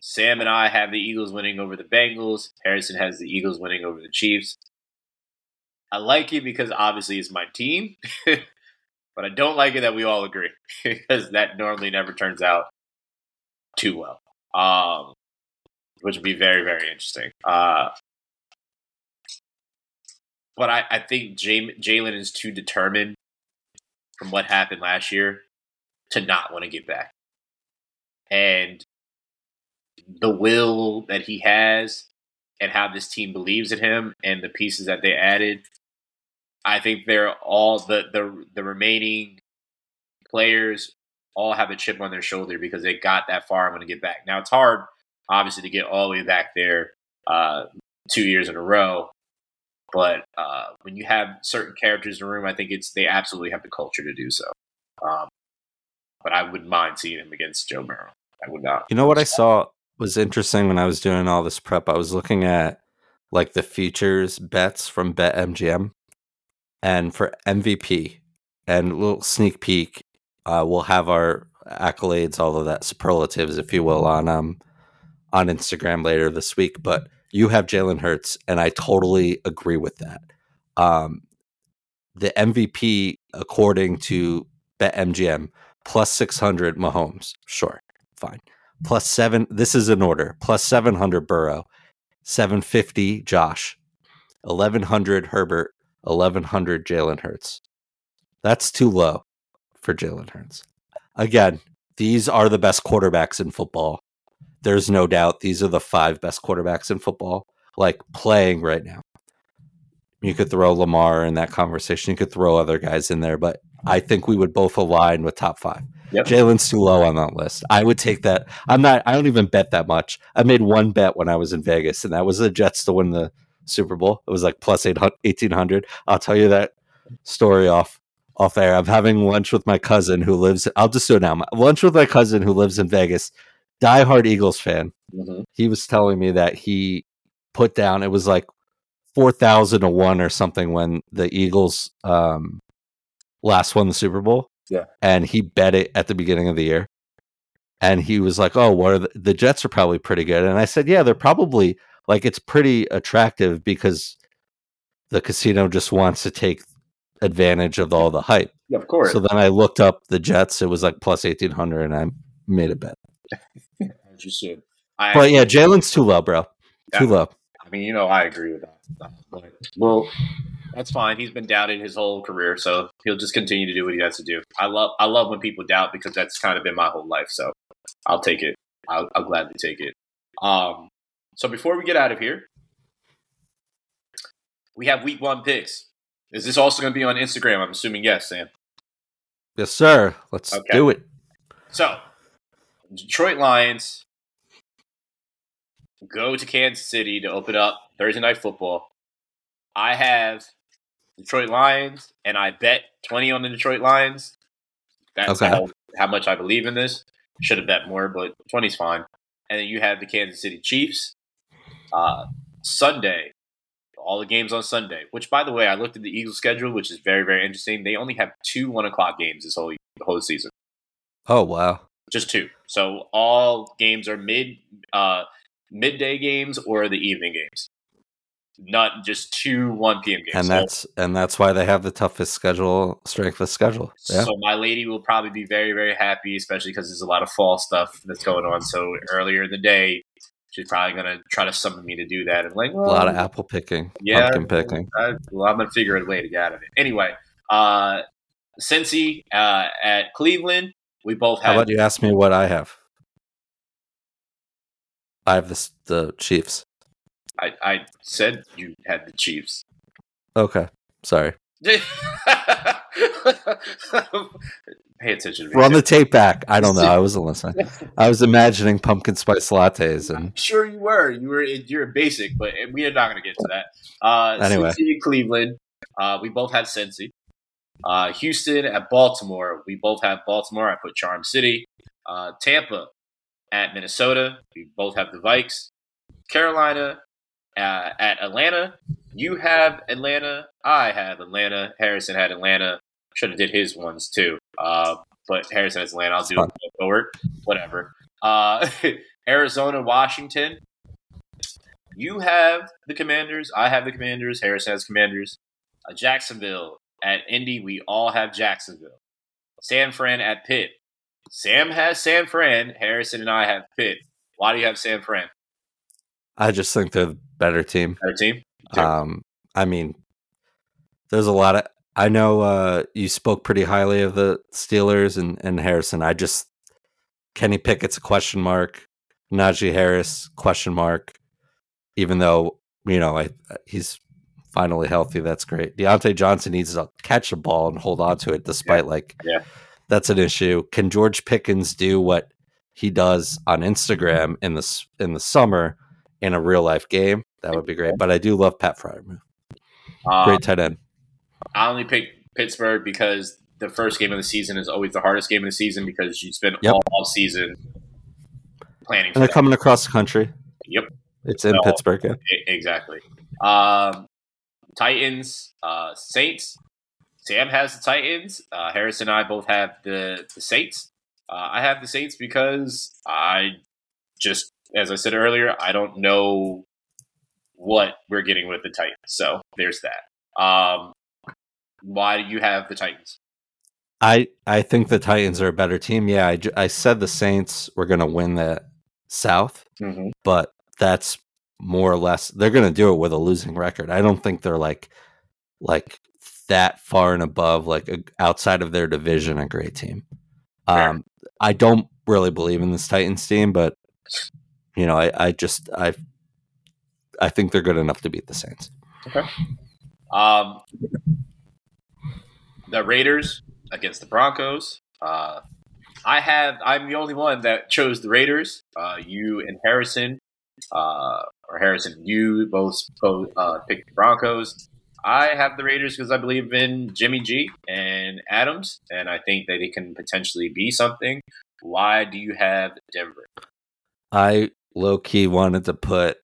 Sam and I have the Eagles winning over the Bengals. Harrison has the Eagles winning over the Chiefs. I like it because obviously it's my team, but I don't like it that we all agree because that normally never turns out too well, um, which would be very, very interesting. Uh, but I, I think Jalen is too determined from what happened last year to not want to get back. And the will that he has and how this team believes in him and the pieces that they added, I think they're all the the the remaining players all have a chip on their shoulder because they got that far and want to get back. Now it's hard, obviously, to get all the way back there uh, two years in a row. But uh, when you have certain characters in the room, I think it's they absolutely have the culture to do so. Um, but I wouldn't mind seeing him against Joe Burrow. I would not. You know what I saw was interesting when I was doing all this prep. I was looking at like the futures bets from BetMGM, and for MVP and a little sneak peek, uh, we'll have our accolades, all of that superlatives, if you will, on um on Instagram later this week. But you have Jalen Hurts, and I totally agree with that. Um, the MVP, according to BetMGM, plus 600 Mahomes. Sure, fine. Plus seven, this is in order. Plus 700 Burrow, 750 Josh, 1100 Herbert, 1100 Jalen Hurts. That's too low for Jalen Hurts. Again, these are the best quarterbacks in football there's no doubt these are the five best quarterbacks in football, like playing right now. You could throw Lamar in that conversation. You could throw other guys in there, but I think we would both align with top five. Yep. Jalen's too low on that list. I would take that. I'm not. I don't even bet that much. I made one bet when I was in Vegas, and that was the Jets to win the Super Bowl. It was like plus 1800. I'll tell you that story off off air. I'm having lunch with my cousin who lives. I'll just do it now. Lunch with my cousin who lives in Vegas diehard Eagles fan. Mm-hmm. He was telling me that he put down it was like four thousand to one or something when the Eagles um, last won the Super Bowl. Yeah, and he bet it at the beginning of the year, and he was like, "Oh, what are the, the Jets are probably pretty good." And I said, "Yeah, they're probably like it's pretty attractive because the casino just wants to take advantage of all the hype." Yeah, of course. So then I looked up the Jets. It was like plus eighteen hundred, and I made a bet. As you should. I, but yeah, Jalen's too low, bro. Yeah, too low. I mean, you know, I agree with that. But, well, that's fine. He's been doubted his whole career, so he'll just continue to do what he has to do. I love, I love when people doubt because that's kind of been my whole life. So I'll take it. I'll, I'll gladly take it. Um, so before we get out of here, we have week one picks. Is this also going to be on Instagram? I'm assuming yes, Sam. Yes, sir. Let's okay. do it. So Detroit Lions go to Kansas City to open up Thursday night football. I have Detroit Lions, and I bet twenty on the Detroit Lions. That's okay. how, how much I believe in this. Should have bet more, but 20's fine. And then you have the Kansas City Chiefs. Uh, Sunday, all the games on Sunday. Which, by the way, I looked at the Eagles' schedule, which is very, very interesting. They only have two one o'clock games this whole whole season. Oh wow! Just two. So all games are mid uh, midday games or the evening games, not just two 1 p.m. games. And So- that's and that's why they have the toughest schedule, strength of schedule. Yeah. So my lady will probably be very, very happy, especially because there's a lot of fall stuff that's going on. So earlier in the day, she's probably gonna try to summon me to do that. And like, a lot of apple picking, yeah, pumpkin picking. I, well, I'm gonna figure a way to get out of it. Anyway, uh, Cincy uh, at Cleveland, we both How have. about you ask me what I have? I have this, the Chiefs. I, I said you had the Chiefs. Okay, sorry. Pay attention to me. Run the tape back. I don't know. I wasn't listening. I was imagining pumpkin spice lattes and Sure, you were. You were. You're basic, but we are not going to get to that. Uh, Anyway. Cleveland. Uh, we both have Cincy. Uh, Houston at Baltimore. We both have Baltimore. I put Charm City. Uh, Tampa at Minnesota. We both have the Vikes. Carolina uh, at Atlanta. You have Atlanta. I have Atlanta. Harrison had Atlanta. Should have did his ones too. Uh, but Harrison has Atlanta. I'll do it forward. Whatever. Uh, Arizona, Washington. You have the Commanders. I have the Commanders. Harrison has Commanders. Uh, Jacksonville at Indy. We all have Jacksonville. San Fran at Pitt. Sam has San Fran. Harrison and I have Pitt. Why do you have San Fran? I just think they're the better team. Our team. Sure. Um, I mean, there's a lot of. I know uh, you spoke pretty highly of the Steelers and, and Harrison. I just Kenny Pickett's a question mark. Najee Harris question mark. Even though you know I, he's finally healthy, that's great. Diontae Johnson needs to catch the ball and hold on to it, despite like Yeah. that's an issue. Can George Pickens do what he does on Instagram in the in the summer in a real life game? That would be great. But I do love Pat Fryer. Um, Great tight end. I only picked Pittsburgh because the first game of the season is always the hardest game of the season because you spend Yep. all off season planning And they're that. coming across the country. Yep. It's in. Pittsburgh. Yeah. Exactly. Um, Titans, uh, Saints. Sam has the Titans. Uh, Harris and I both have the, the Saints. Uh, I have the Saints because I just, as I said earlier, I don't know what we're getting with the Titans. So there's that. Um, why do you have the Titans? I I think the Titans are a better team. Yeah, I, I said the Saints were going to win the South, Mm-hmm. but that's more or less they're going to do it with a losing record. I don't think they're like like that far and above like a, outside of their division a great team. Um I don't really believe in this Titans team, but you know, I I just I I think they're good enough to beat the Saints. Okay. Um, the Raiders against the Broncos. Uh, I have. I'm the only one that chose the Raiders. Uh, you and Harrison, uh, or Harrison, you both both uh, picked the Broncos. I have the Raiders because I believe in Jimmy G and Adams, and I think that it can potentially be something. Why do you have Denver? I low key wanted to put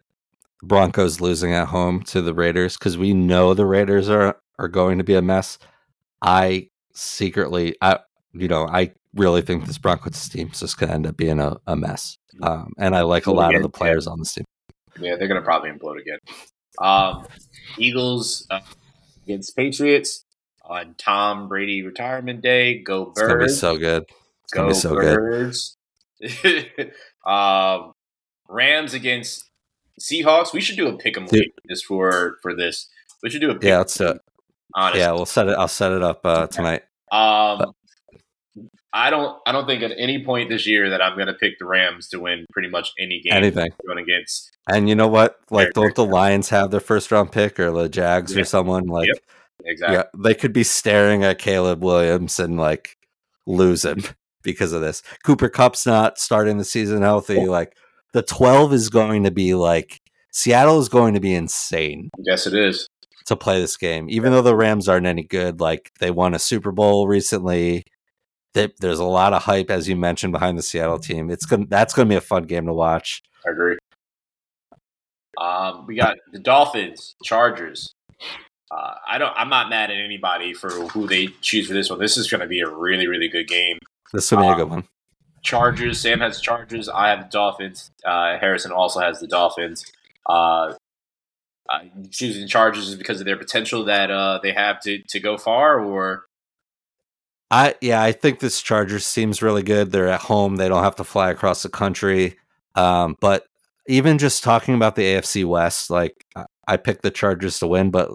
Broncos losing at home to the Raiders because we know the Raiders are are going to be a mess. I secretly, I you know, I really think this Broncos team is just going to end up being a, a mess. Um, and I like a lot yeah, of the players on this team. Yeah, they're gonna probably implode again. Um, Eagles uh, against Patriots on Tom Brady retirement day. Go It's going to be Birds! so good. It's Go going to be so good. Birds! um, Rams against Seahawks. We should do a pick 'em Dude. week just for for this. We should do a pick. Yeah, let's do it. Honestly. Yeah, we'll set it. I'll set it up uh, tonight. Um, I don't. I don't think at any point this year that I'm going to pick the Rams to win pretty much any game Anything. going against. And you know what? Like, don't the Lions have their first round pick or the Jags Yeah. or someone? Like, Yep. Exactly. yeah, they could be staring at Caleb Williams and like lose him because of this. Cooper Kupp's not starting the season healthy. Like, the 12 is going to be like, Seattle is going to be insane Yes, it is. to play this game, even though the Rams aren't any good. Like, they won a Super Bowl recently. They, there's a lot of hype, as you mentioned, behind the Seattle team. It's gonna that's gonna be a fun game to watch. I agree. Um, we got the Dolphins, Chargers. Uh, I don't. I'm not mad at anybody for who they choose for this one. This is going to be a really, really good game. This will be a good one. Chargers. Sam has Chargers. I have the Dolphins. Uh, Harrison also has the Dolphins. Uh, uh, choosing Chargers is because of their potential that uh, they have to to go far, or I yeah, I think this Chargers seems really good. They're at home; they don't have to fly across the country. Um, but even just talking about the AFC West, like I picked the Chargers to win, but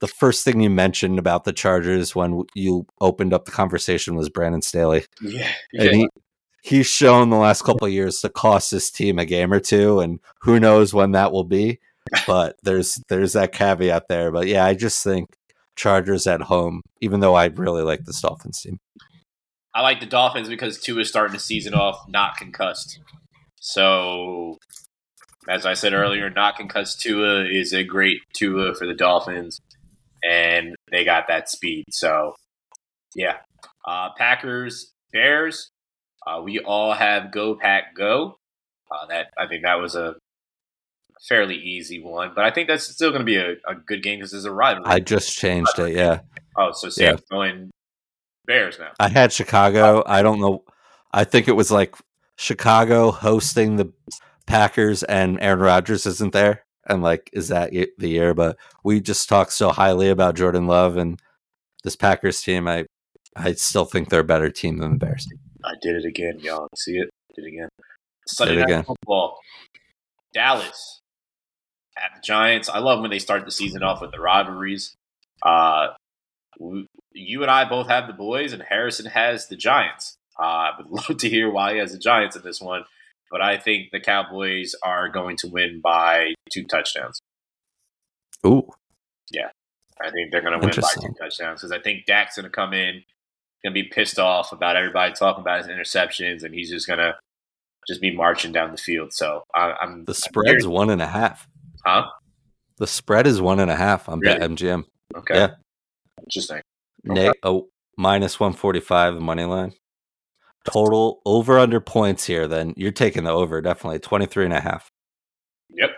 the first thing you mentioned about the Chargers when you opened up the conversation was Brandon Staley. Yeah, yeah. And he, he's shown the last couple of years to cost his team a game or two, and who knows when that will be. But there's there's that caveat there. But yeah, I just think Chargers at home, even though I really like the Dolphins team. I like the Dolphins because Tua is starting the season off not concussed. So, as I said earlier, not concussed Tua is a great Tua for the Dolphins, and they got that speed. So, yeah. Uh, Packers, Bears, uh, we all have Go Pack Go. Uh, that I think that was a fairly easy one, but I think that's still going to be a, a good game because there's a rivalry. I just changed it. Yeah. Oh, so Sam's yeah. going Bears now. I had Chicago. I don't know. I think it was like Chicago hosting the Packers, and Aaron Rodgers isn't there. And like, is that the year? But we just talked so highly about Jordan Love and this Packers team. I I still think they're a better team than the Bears. I did it again, y'all. See it? Did it again. Sunday night again. football. Dallas at the Giants. I love when they start the season off with the rivalries. Uh, we, you and I both have the boys, and Harrison has the Giants. Uh, I would love to hear why he has the Giants in this one, but I think the Cowboys are going to win by two touchdowns. Ooh. Yeah. I think they're going to win by two touchdowns because I think Dak's going to come in, going to be pissed off about everybody talking about his interceptions, and he's just going to just be marching down the field. So I, am the spread's I'm one and a half. Huh? The spread is one and a half I'm really? BetMGM. Okay. Yeah. Interesting. Okay. Ne- oh, minus 145 money line. Total over under points here, then you're taking the over, definitely 23 and a half. Yep.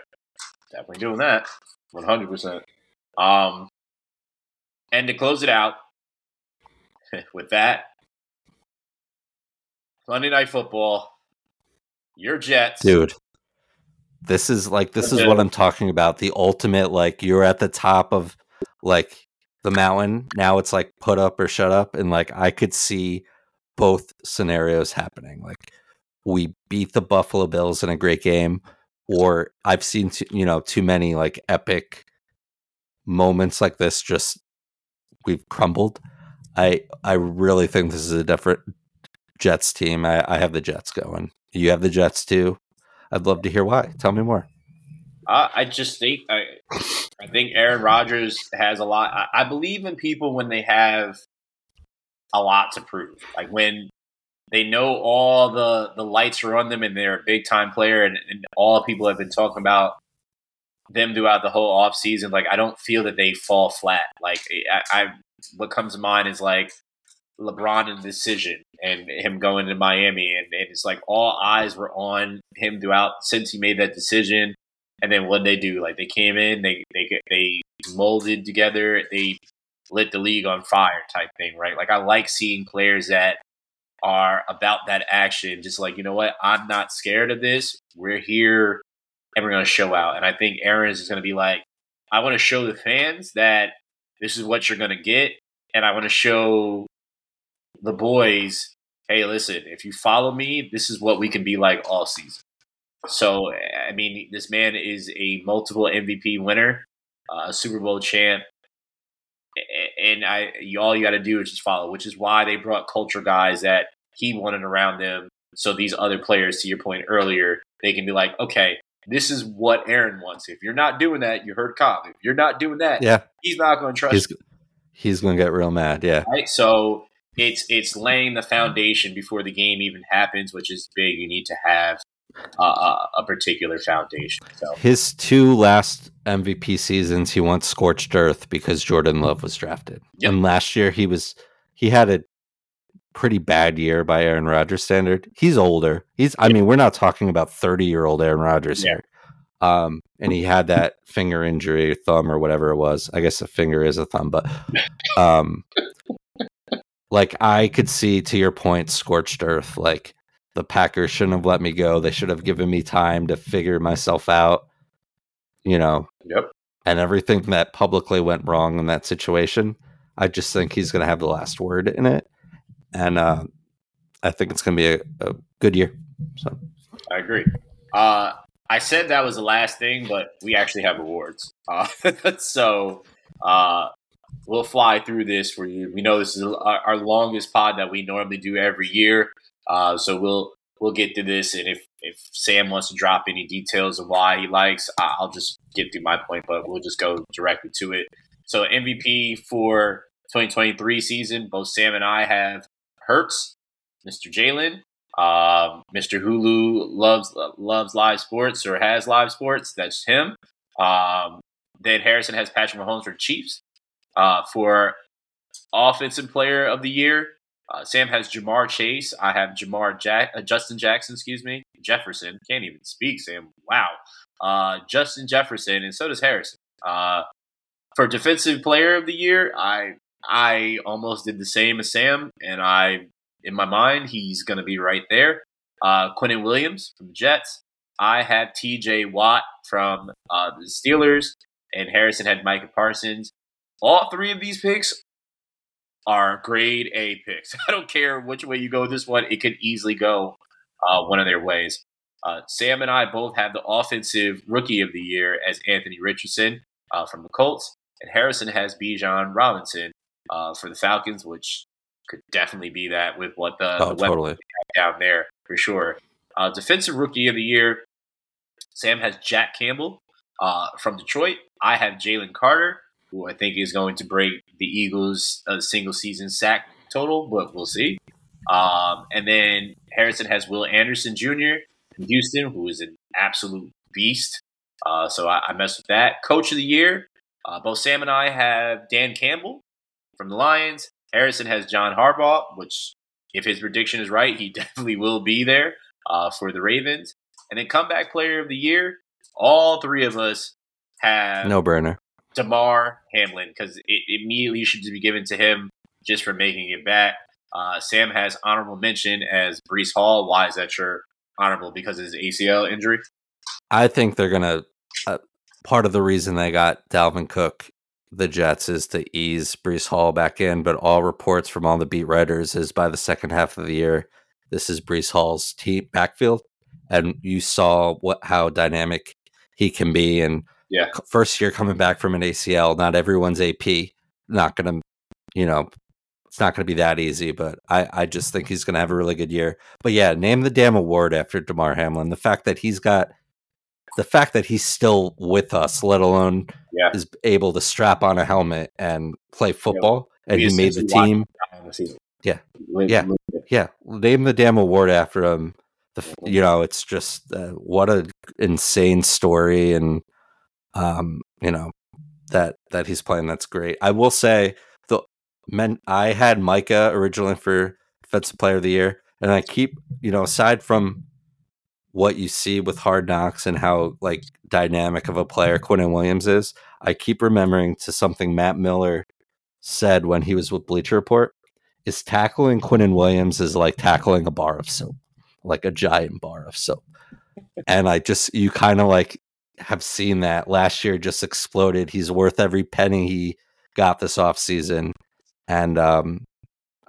Definitely doing that. 100%. Um, and to close it out with that, Monday Night Football, your Jets. Dude this is like this is what I'm talking about. The ultimate like you're at the top of like the mountain. Now it's like put up or shut up and like I could see both scenarios happening. Like we beat the Buffalo Bills in a great game or I've seen too, you know too many like epic moments like this just we've crumbled. I I really think this is a different Jets team. I, I have the Jets going. You have the Jets too. I'd love to hear why. Tell me more. Uh, I just think I, I think Aaron Rodgers has a lot. I, I, believe in people when they have a lot to prove, like when they know all the the lights are on them and they're a big time player, and, and all people have been talking about them throughout the whole off season. Like I don't feel that they fall flat. Like I, I what comes to mind is like LeBron in decision and him going to Miami. And, and, it's like all eyes were on him throughout since he made that decision. And then what they do? Like they came in, they they they molded together, they lit the league on fire type thing, right? Like I like seeing players that are about that action, just like, you know what, I'm not scared of this. We're here and we're gonna show out. And I think Aaron's is gonna be like, I want to show the fans that this is what you're gonna get, and I want to show the boys, hey, listen, if you follow me, this is what we can be like all season. So, I mean, this man is a multiple MVP winner, a uh, Super Bowl champ, and I all you got to do is just follow, which is why they brought culture guys that he wanted around them. So these other players, to your point earlier, they can be like, okay, this is what Aaron wants. If you're not doing that, you heard Cobb. If you're not doing that, yeah, he's not going to trust he's, you. He's going to get real mad. Yeah. Right. So it's it's laying the foundation before the game even happens, which is big. You need to have uh, a particular foundation. So his two last MVP seasons, he went scorched earth because Jordan Love was drafted, yep. and last year he was he had a pretty bad year by Aaron Rodgers standard. He's older. He's I mean, we're not talking about 30 year old Aaron Rodgers yeah. here. Um, and he had that finger injury, thumb or whatever it was. I guess a finger is a thumb, but um, like I could see to your point, scorched earth. Like the Packers shouldn't have let me go. They should have given me time to figure myself out. You know. Yep. And everything that publicly went wrong in that situation, I just think he's going to have the last word in it, and uh, I think it's going to be a, a, good year. So. I agree. Uh, I said that was the last thing, but we actually have awards. Uh, so uh, we'll fly through this. for you. we know this is our, longest pod that we normally do every year. Uh, so we'll we'll get to this, and if if Sam wants to drop any details of why he likes, I'll just get through my point. But we'll just go directly to it. So MVP for 2023 season, both Sam and I have Hurts, Mr. Jalen, um, Mr. Hulu loves loves live sports or has live sports. That's him. Um, then Harrison has Patrick Mahomes for Chiefs. Uh, for offensive player of the year, uh, Sam has Ja'Marr Chase. I have Jamar Jack, uh, Justin Jackson, excuse me, Jefferson. Can't even speak, Sam. Wow. Uh, Justin Jefferson, and so does Harrison. Uh, for defensive player of the year, I I almost did the same as Sam, and I in my mind, he's going to be right there. Uh, Quinnen Williams from the Jets. I had T.J. Watt from uh, the Steelers, and Harrison had Micah Parsons. All three of these picks are grade A picks. I don't care which way you go this one; it could easily go uh, one of their ways. Uh, Sam and I both have the offensive rookie of the year as Anthony Richardson uh, from the Colts, and Harrison has Bijan Robinson uh, for the Falcons, which could definitely be that with what the, oh, the totally. down there for sure. Uh, defensive rookie of the year, Sam has Jack Campbell uh, from Detroit. I have Jalen Carter, who I think is going to break the Eagles' uh, single season sack total, but we'll see. Um, and then Harrison has Will Anderson Jr. from Houston, who is an absolute beast. Uh, so I, I mess with that. Coach of the year, uh, both Sam and I have Dan Campbell from the Lions, Harrison has John Harbaugh, which, if his prediction is right, he definitely will be there uh, for the Ravens. And then comeback player of the year, all three of us have no burner. Damar Hamlin because it immediately should be given to him just for making it back. Uh, Sam has honorable mention as Breece Hall. Why is that your honorable? Because of his ACL injury. I think they're gonna. Uh, part of the reason they got Dalvin Cook the Jets is to ease Breece Hall back in, but all reports from all the beat writers is by the second half of the year, this is Breece Hall's team backfield, and you saw what how dynamic he can be. And yeah, first year coming back from an ACL, not everyone's AP. Not gonna, you know, it's not gonna be that easy. But I I just think he's gonna have a really good year. But yeah, name the damn award after Damar Hamlin. The fact that he's got the fact that he's still with us, let alone yeah. is able to strap on a helmet and play football, yeah. and he made the team. Yeah, yeah, yeah. Name the damn award after him. The, you know, it's just uh, what a insane story, and um, you know that that he's playing. That's great. I will say the men. I had Micah originally for defensive player of the year, and I keep you know aside from what you see with Hard Knocks and how like dynamic of a player Quinnen Williams is, I keep remembering to something Matt Miller said when he was with Bleacher Report is tackling Quinnen Williams is like tackling a bar of soap, like a giant bar of soap. and I just you kind of like have seen that last year just exploded. He's worth every penny he got this off season. And um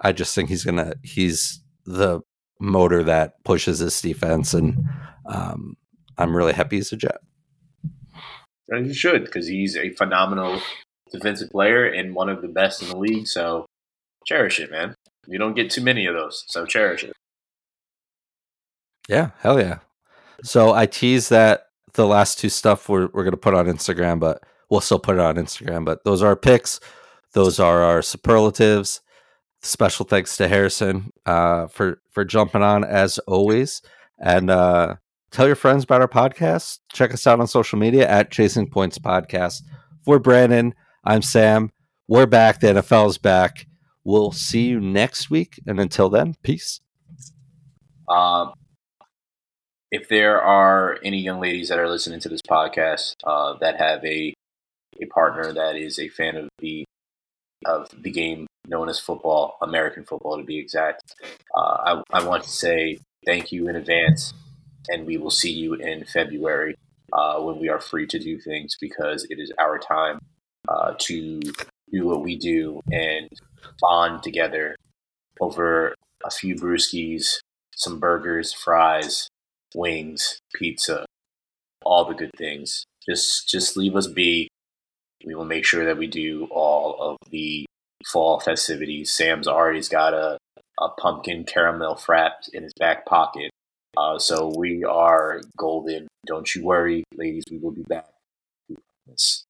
I just think he's gonna he's the motor that pushes this defense, and um, I'm really happy he's a Jet. And he should because he's a phenomenal defensive player and one of the best in the league. So cherish it, man. You don't get too many of those, so cherish it. Yeah, hell yeah. So I tease that the last two stuff we're we're gonna put on Instagram, but we'll still put it on Instagram. But those are our picks. Those are our superlatives. Special thanks to Harrison uh, for for jumping on as always, and uh, tell your friends about our podcast. Check us out on social media at Chasing Points Podcast. For Brandon, I'm Sam. We're back. The NFL's back. We'll see you next week, and until then, peace. Um, if there are any young ladies that are listening to this podcast uh, that have a a partner that is a fan of the of the game known as football, American football to be exact. Uh, I, I want to say thank you in advance, and we will see you in February uh, when we are free to do things because it is our time uh, to do what we do and bond together over a few brewskis, some burgers, fries, wings, pizza, all the good things. Just just leave us be. We will make sure that we do all of the fall festivities. Sam's already got a, a pumpkin caramel frap in his back pocket. Uh, so we are golden. Don't you worry, ladies. We will be back. We promise.